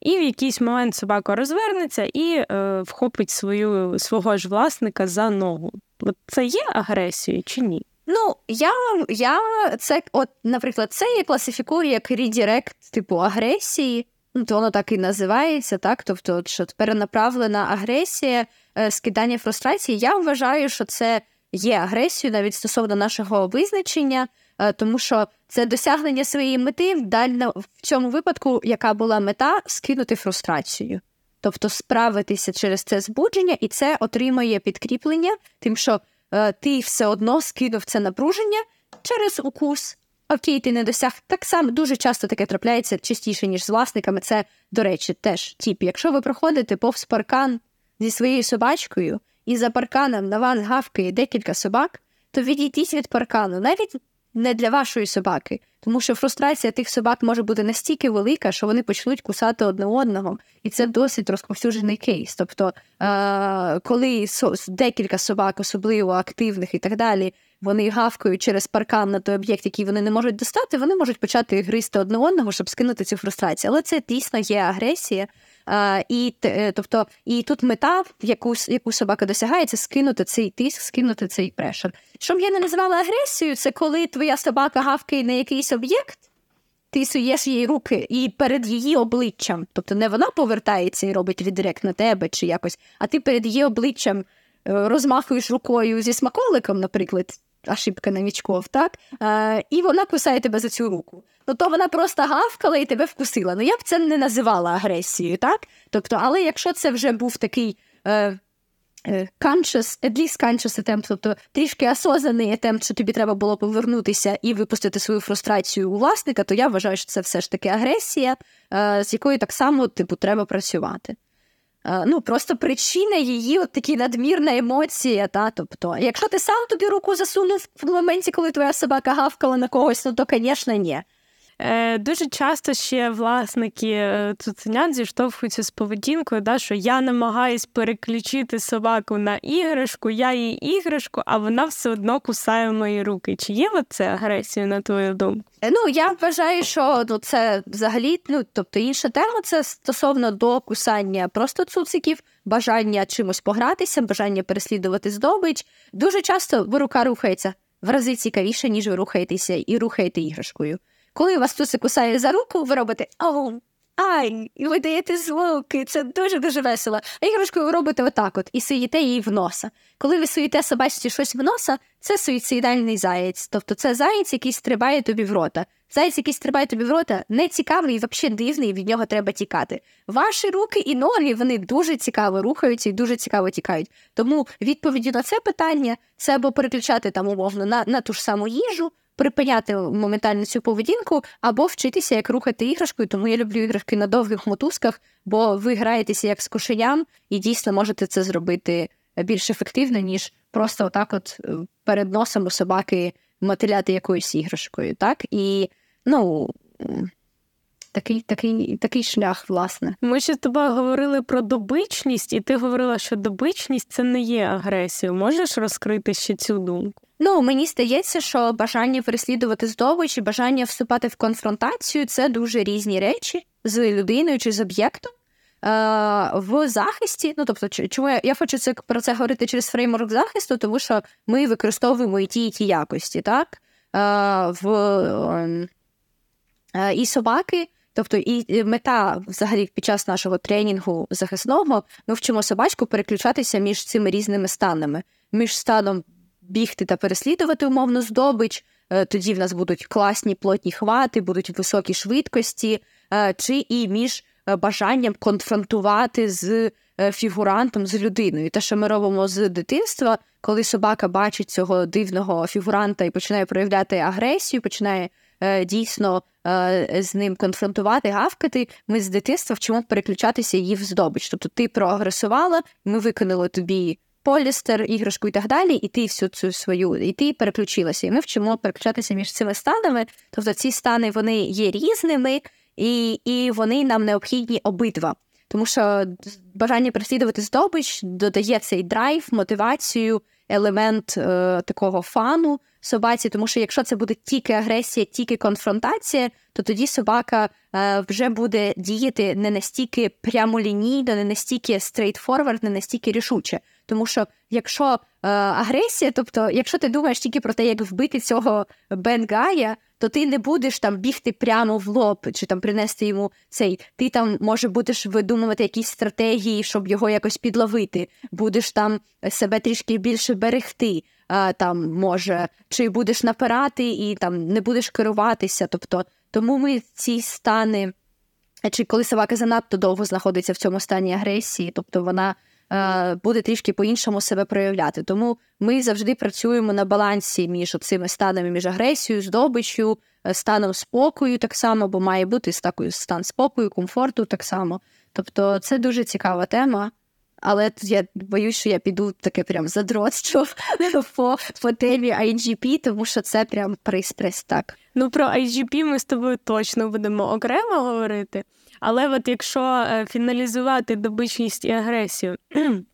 Speaker 1: І в якийсь момент собака розвернеться і е, вхопить свою, свого ж власника за ногу. Це є агресією чи ні?
Speaker 2: Ну, я я це, от, наприклад, це я класифікую як редірект типу агресії. Ну, то воно так і називається, так? Тобто, що перенаправлена агресія, е, скидання фрустрації. Я вважаю, що це є агресією навіть стосовно нашого визначення, е, тому що це досягнення своєї мети в цьому випадку, яка була мета скинути фрустрацію. Тобто справитися через це збудження, і це отримує підкріплення, тим, що е, ти все одно скинув це напруження через укус. Окей, ти не досяг. Так само дуже часто таке трапляється частіше, ніж з власниками. Це, до речі, теж тіп. Якщо ви проходите повз паркан зі своєю собачкою, і за парканом на вас гавкає декілька собак, то відійдіть від паркану, навіть не для вашої собаки, тому що фрустрація тих собак може бути настільки велика, що вони почнуть кусати одне одного, і це досить розповсюджений кейс. Тобто, е- коли декілька собак, особливо активних і так далі, вони гавкають через паркан на той об'єкт, який вони не можуть достати, вони можуть почати гризти одне одного, щоб скинути цю фрустрацію. Але це дійсно є агресія. І е, тобто, і тут мета, яку яку собака досягає, це скинути цей тиск, скинути цей прешер. Щоб я не називала агресією, це коли твоя собака гавкає на якийсь об'єкт, ти суєш її руки і перед її обличчям, тобто не вона повертається і робить відрект на тебе чи якось, а ти перед її обличчям е, розмахуєш рукою зі смаколиком, наприклад ошибка новичков, так? Е, І вона кусає тебе за цю руку. Ну то вона просто гавкала і тебе вкусила. Ну я б це не називала агресією, так? Тобто, але якщо це вже був такий. Е, е conscious, at least conscious attempt, тобто трішки осознаний атемпт, що тобі треба було повернутися і випустити свою фрустрацію у власника, то я вважаю, що це все ж таки агресія, е, з якою так само типу треба працювати. Ну, просто причина її от такі надмірна емоція. Та? Тобто, якщо ти сам тобі руку засунув в моменті, коли твоя собака гавкала на когось, ну то, звісно, ні.
Speaker 1: Е, Дуже часто ще власники е, цуценят зіштовхуються з поведінкою, да, що я намагаюсь переключити собаку на іграшку, я їй іграшку, а вона все одно кусає мої руки. Чи є це агресія, на твою думку?
Speaker 2: Е, ну, я вважаю, що ну, це взагалі, ну тобто інша тема це стосовно до кусання просто цуциків, бажання чимось погратися, бажання переслідувати здобич. Дуже часто рука рухається в рази цікавіше, ніж ви рухаєтеся і рухаєте іграшкою. Коли вас туси кусає за руку, ви робите ау, ай, і ви даєте звуки. Це дуже-дуже весело. А іграшкою ви робите отак от і суєте її в носа. Коли ви суєте собачці щось в носа, це суїцидальний заєць. Тобто це заєць, який стрибає тобі в рота. Заєць, який стрибає тобі в рота, не цікавий і взагалі дивний, від нього треба тікати. Ваші руки і ноги вони дуже цікаво рухаються і дуже цікаво тікають. Тому відповіді на це питання це або переключати там умовно на, на ту ж саму їжу припиняти моментально цю поведінку, або вчитися, як рухати іграшкою. Тому я люблю іграшки на довгих мотузках, бо ви граєтеся як з кошеням, і дійсно можете це зробити більш ефективно, ніж просто отак, от е, перед носом у собаки мотиляти якоюсь іграшкою. Так і ну. Такий такий, такий шлях, власне.
Speaker 1: Ми ще з тобою говорили про добичність, і ти говорила, що добичність це не є агресією. Можеш розкрити ще цю думку?
Speaker 2: Ну, мені здається, що бажання переслідувати здобич і бажання вступати в конфронтацію це дуже різні речі з людиною чи з об'єктом. Е, в захисті, ну тобто, чому я, я хочу це про це говорити через фреймворк захисту, тому що ми використовуємо і ті, і ті якості, так? Е, в, ем, е, І собаки, тобто і мета взагалі під час нашого тренінгу захисного, ми вчимо собачку переключатися між цими різними станами, між станом бігти та переслідувати умовну здобич. Е, тоді в нас будуть класні плотні хвати, будуть високі швидкості, е, чи і між е, бажанням конфронтувати з фігурантом, з людиною. Те, що ми робимо з дитинства, коли собака бачить цього дивного фігуранта і починає проявляти агресію, починає дійсно з ним конфронтувати, гавкати, ми з дитинства вчимо переключатися її в здобич. Тобто ти проагресувала, ми виконали тобі полістер, іграшку і так далі, і ти всю цю свою, і ти переключилася. І ми вчимо переключатися між цими станами. Тобто ці стани вони є різними, і, і вони нам необхідні обидва. Тому що бажання переслідувати здобич додає цей драйв, мотивацію, елемент е, такого фану собаці. Тому що якщо це буде тільки агресія, тільки конфронтація, то тоді собака е, вже буде діяти не настільки прямолінійно, не настільки straightforward, не настільки рішуче. Тому що якщо е, агресія, тобто, якщо ти думаєш тільки про те, як вбити цього бенгая, то ти не будеш там бігти прямо в лоб, чи там принести йому цей. Ти там може будеш видумувати якісь стратегії, щоб його якось підловити. Будеш там себе трішки більше берегти, а, там може, чи будеш напирати і там не будеш керуватися. Тобто, тому ми ці стани. Чи коли собака занадто довго знаходиться в цьому стані агресії, тобто вона е, буде трішки по-іншому себе проявляти. Тому ми завжди працюємо на балансі між цими станами, між агресією, здобиччю, е, станом спокою, так само, бо має бути стан спокою, комфорту так само. Тобто це дуже цікава тема. Але я боюсь, що я піду таке прям задротство по, по темі IGP, тому що це прям приспрес так.
Speaker 1: Ну про IGP ми з тобою точно будемо окремо говорити. Але от якщо е, фіналізувати добичність і агресію,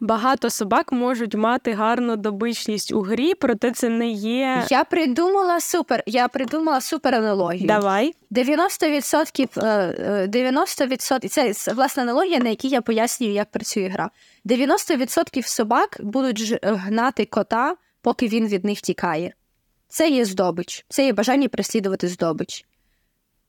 Speaker 1: багато собак можуть мати гарну добичність у грі, проте це не є.
Speaker 2: Я придумала супер. Я придумала супер аналогію.
Speaker 1: Давай.
Speaker 2: 90%, 90% е, це власна аналогія, на якій я пояснюю, як працює гра. 90% собак будуть гнати кота, поки він від них тікає. Це є здобич, це є бажання переслідувати здобич.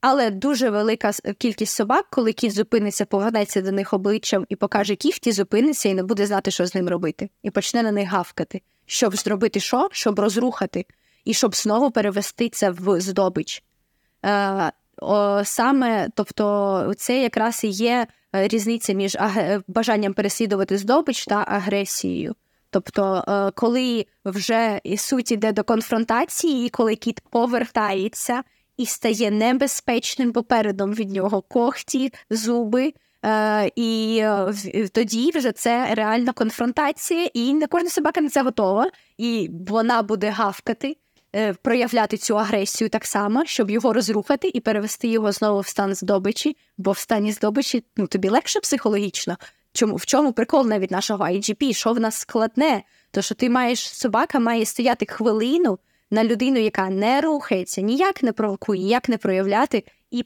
Speaker 2: Але дуже велика кількість собак, коли кіт зупиниться, повернеться до них обличчям і покаже кіхті, зупиниться і не буде знати, що з ним робити, і почне на них гавкати, щоб зробити що? Щоб розрухати, і щоб знову перевести це в здобич. Е, Саме, тобто, це якраз і є е, різниця між бажанням переслідувати здобич та агресією. Тобто, е, коли вже суть іде до конфронтації, і коли кіт повертається і стає небезпечним попередом від нього когті, зуби. Е, і е, тоді вже це реальна конфронтація, і не кожна собака на це готова, і вона буде гавкати, е, проявляти цю агресію так само, щоб його розрухати і перевести його знову в стан здобичі, бо в стані здобичі ну, тобі легше психологічно. Чому в чому прикол навіть нашого IGP? Що в нас складне? То що ти маєш собака має стояти хвилину на людину, яка не рухається, ніяк не провокує, ніяк не проявляти, і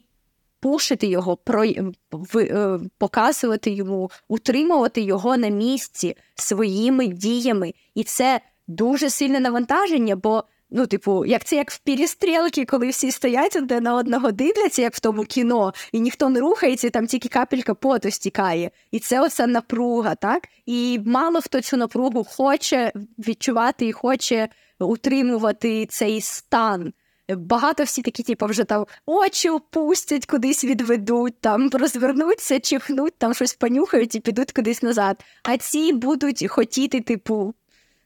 Speaker 2: пушити його, про, в, е, показувати йому, утримувати його на місці своїми діями. І це дуже сильне навантаження, бо. Ну, типу, як це як в перестрілки, коли всі стоять одне на одного дивляться, як в тому кіно, і ніхто не рухається, і там тільки капелька поту стікає. І це оця напруга, так? І мало хто цю напругу хоче відчувати і хоче утримувати цей стан. Багато всі такі, типу, вже там очі опустять, кудись відведуть, там розвернуться, чихнуть, там щось понюхають і підуть кудись назад. А ці будуть хотіти, типу,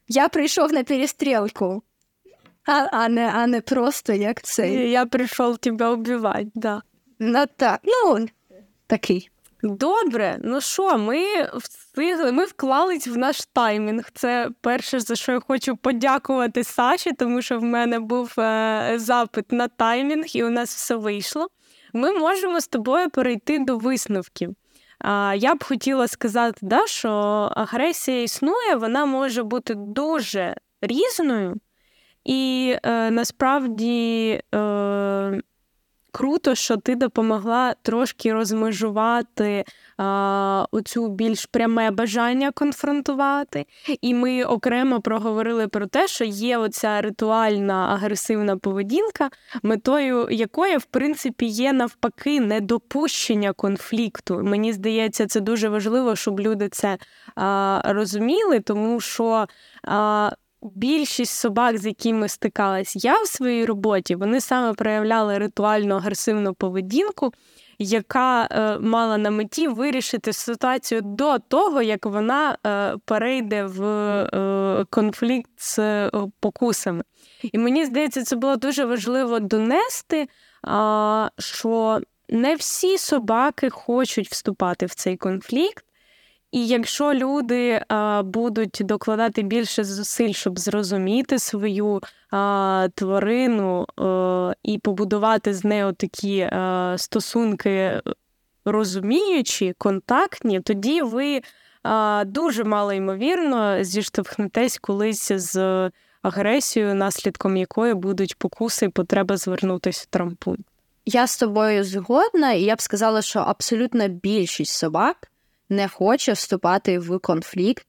Speaker 2: я прийшов на перестрілку, а а, не а не просто як цей.
Speaker 1: Я прийшов тебе вбивати, да.
Speaker 2: Ну так, ну такий.
Speaker 1: Добре, ну що, ми встигли, ми вклались в наш таймінг. Це перше, за що я хочу подякувати Саші, тому що в мене був е, запит на таймінг, і у нас все вийшло. Ми можемо з тобою перейти до висновків. А, Я б хотіла сказати, да, що агресія існує, вона може бути дуже різною, і е, насправді. Е, круто, що ти допомогла трошки розмежувати а, оцю більш пряме бажання конфронтувати. І ми окремо проговорили про те, що є оця ритуальна агресивна поведінка, метою якої, в принципі, є навпаки недопущення конфлікту. Мені здається, це дуже важливо, щоб люди це а, розуміли, тому що. А, більшість собак, з якими стикалась я в своїй роботі, вони саме проявляли ритуально агресивну поведінку, яка е, мала на меті вирішити ситуацію до того, як вона е, перейде в е, конфлікт з е, покусами. І мені здається, це було дуже важливо донести, що не всі собаки хочуть вступати в цей конфлікт. І якщо люди а, будуть докладати більше зусиль, щоб зрозуміти свою а, тварину а, і побудувати з нею такі а, стосунки розуміючі, контактні, тоді ви дуже мало ймовірно зіштовхнетесь колись з агресією, наслідком якої будуть покуси і потреба звернутися в трампун.
Speaker 2: Я з тобою згодна, і я б сказала, що абсолютна більшість собак не хоче вступати в конфлікт,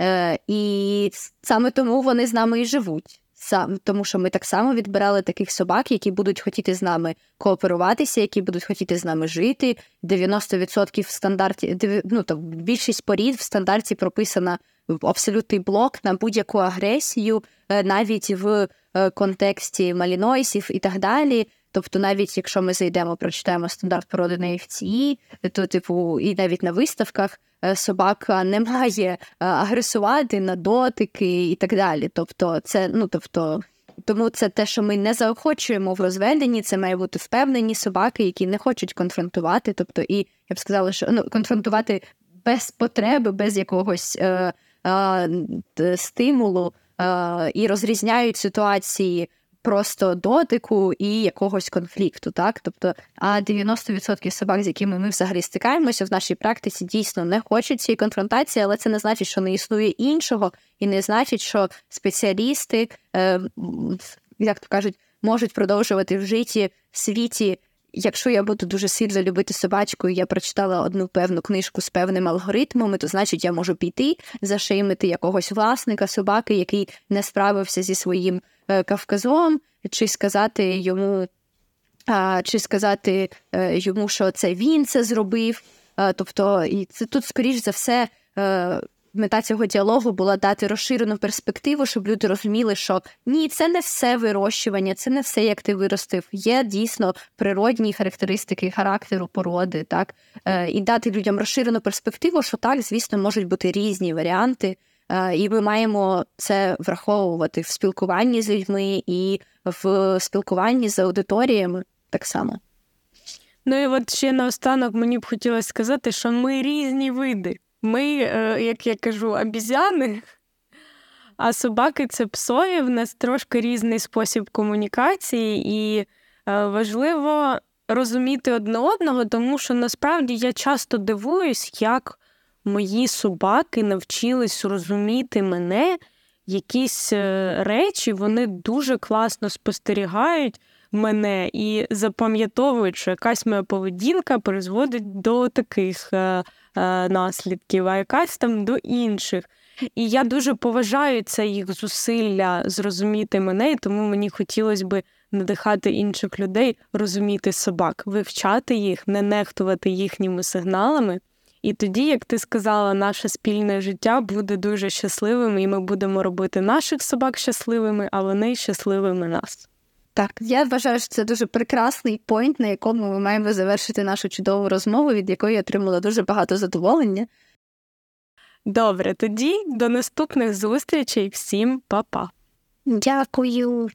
Speaker 2: е, і саме тому вони з нами і живуть. сам, тому що ми так само відбирали таких собак, які будуть хотіти з нами кооперуватися, які будуть хотіти з нами жити. 90% в стандарті, ну, там, більшість порід в стандарті прописана абсолютний блок на будь-яку агресію, е, навіть в е, контексті малінойсів і так далі. Тобто, навіть якщо ми зайдемо, прочитаємо стандарт породи на FCE, то типу, і навіть на виставках е, собака не має агресувати на дотики і так далі. Тобто, це ну тобто. Тому це те, що ми не заохочуємо в розведенні, це має бути впевнені собаки, які не хочуть конфронтувати. Тобто, і я б сказала, що ну конфронтувати без потреби, без якогось е, е, стимулу е, і розрізняють ситуації просто дотику і якогось конфлікту. Так, тобто, а 90% собак, з якими ми взагалі стикаємося в нашій практиці, дійсно не хочуть цієї конфронтації, але це не значить, що не існує іншого, і не значить, що спеціалісти, е, як то кажуть, можуть продовжувати в житті світі якщо я буду дуже сильно любити собачку, і я прочитала одну певну книжку з певним алгоритмом, то значить я можу піти, зашеймити якогось власника собаки, який не справився зі своїм кавказом, чи сказати йому, чи сказати е, йому, що це він це зробив. Тобто, і це тут, скоріш за все. Е, мета цього діалогу була дати розширену перспективу, щоб люди розуміли, що ні, це не все вирощування, це не все, як ти виростив. Є дійсно природні характеристики характеру породи, так е, і дати людям розширену перспективу, що так, звісно, можуть бути різні варіанти. Е, і ми маємо це враховувати в спілкуванні з людьми і в спілкуванні з аудиторіями так само.
Speaker 1: Ну і от ще наостанок мені б хотілося сказати, що ми різні види. Ми, е, як я кажу, обізяни, а собаки це псої. В нас трошки різний спосіб комунікації, і е, важливо розуміти одне одного, тому що насправді я часто дивуюсь, як мої собаки навчились розуміти мене. Якісь е, речі вони дуже класно спостерігають мене і запам'ятовують, що якась моя поведінка призводить до таких е, е, наслідків, а якась там до інших. І я дуже поважаю це їх зусилля зрозуміти мене, і тому мені хотілося би надихати інших людей, розуміти собак, вивчати їх, не нехтувати їхніми сигналами. І тоді, як ти сказала, наше спільне життя буде дуже щасливим, і ми будемо робити наших собак щасливими, а вони щасливими нас.
Speaker 2: Так, я вважаю, що це дуже прекрасний пойнт, на якому ми маємо завершити нашу чудову розмову, від якої я отримала дуже багато задоволення.
Speaker 1: Добре, тоді до наступних зустрічей. Всім па-па.
Speaker 2: Дякую.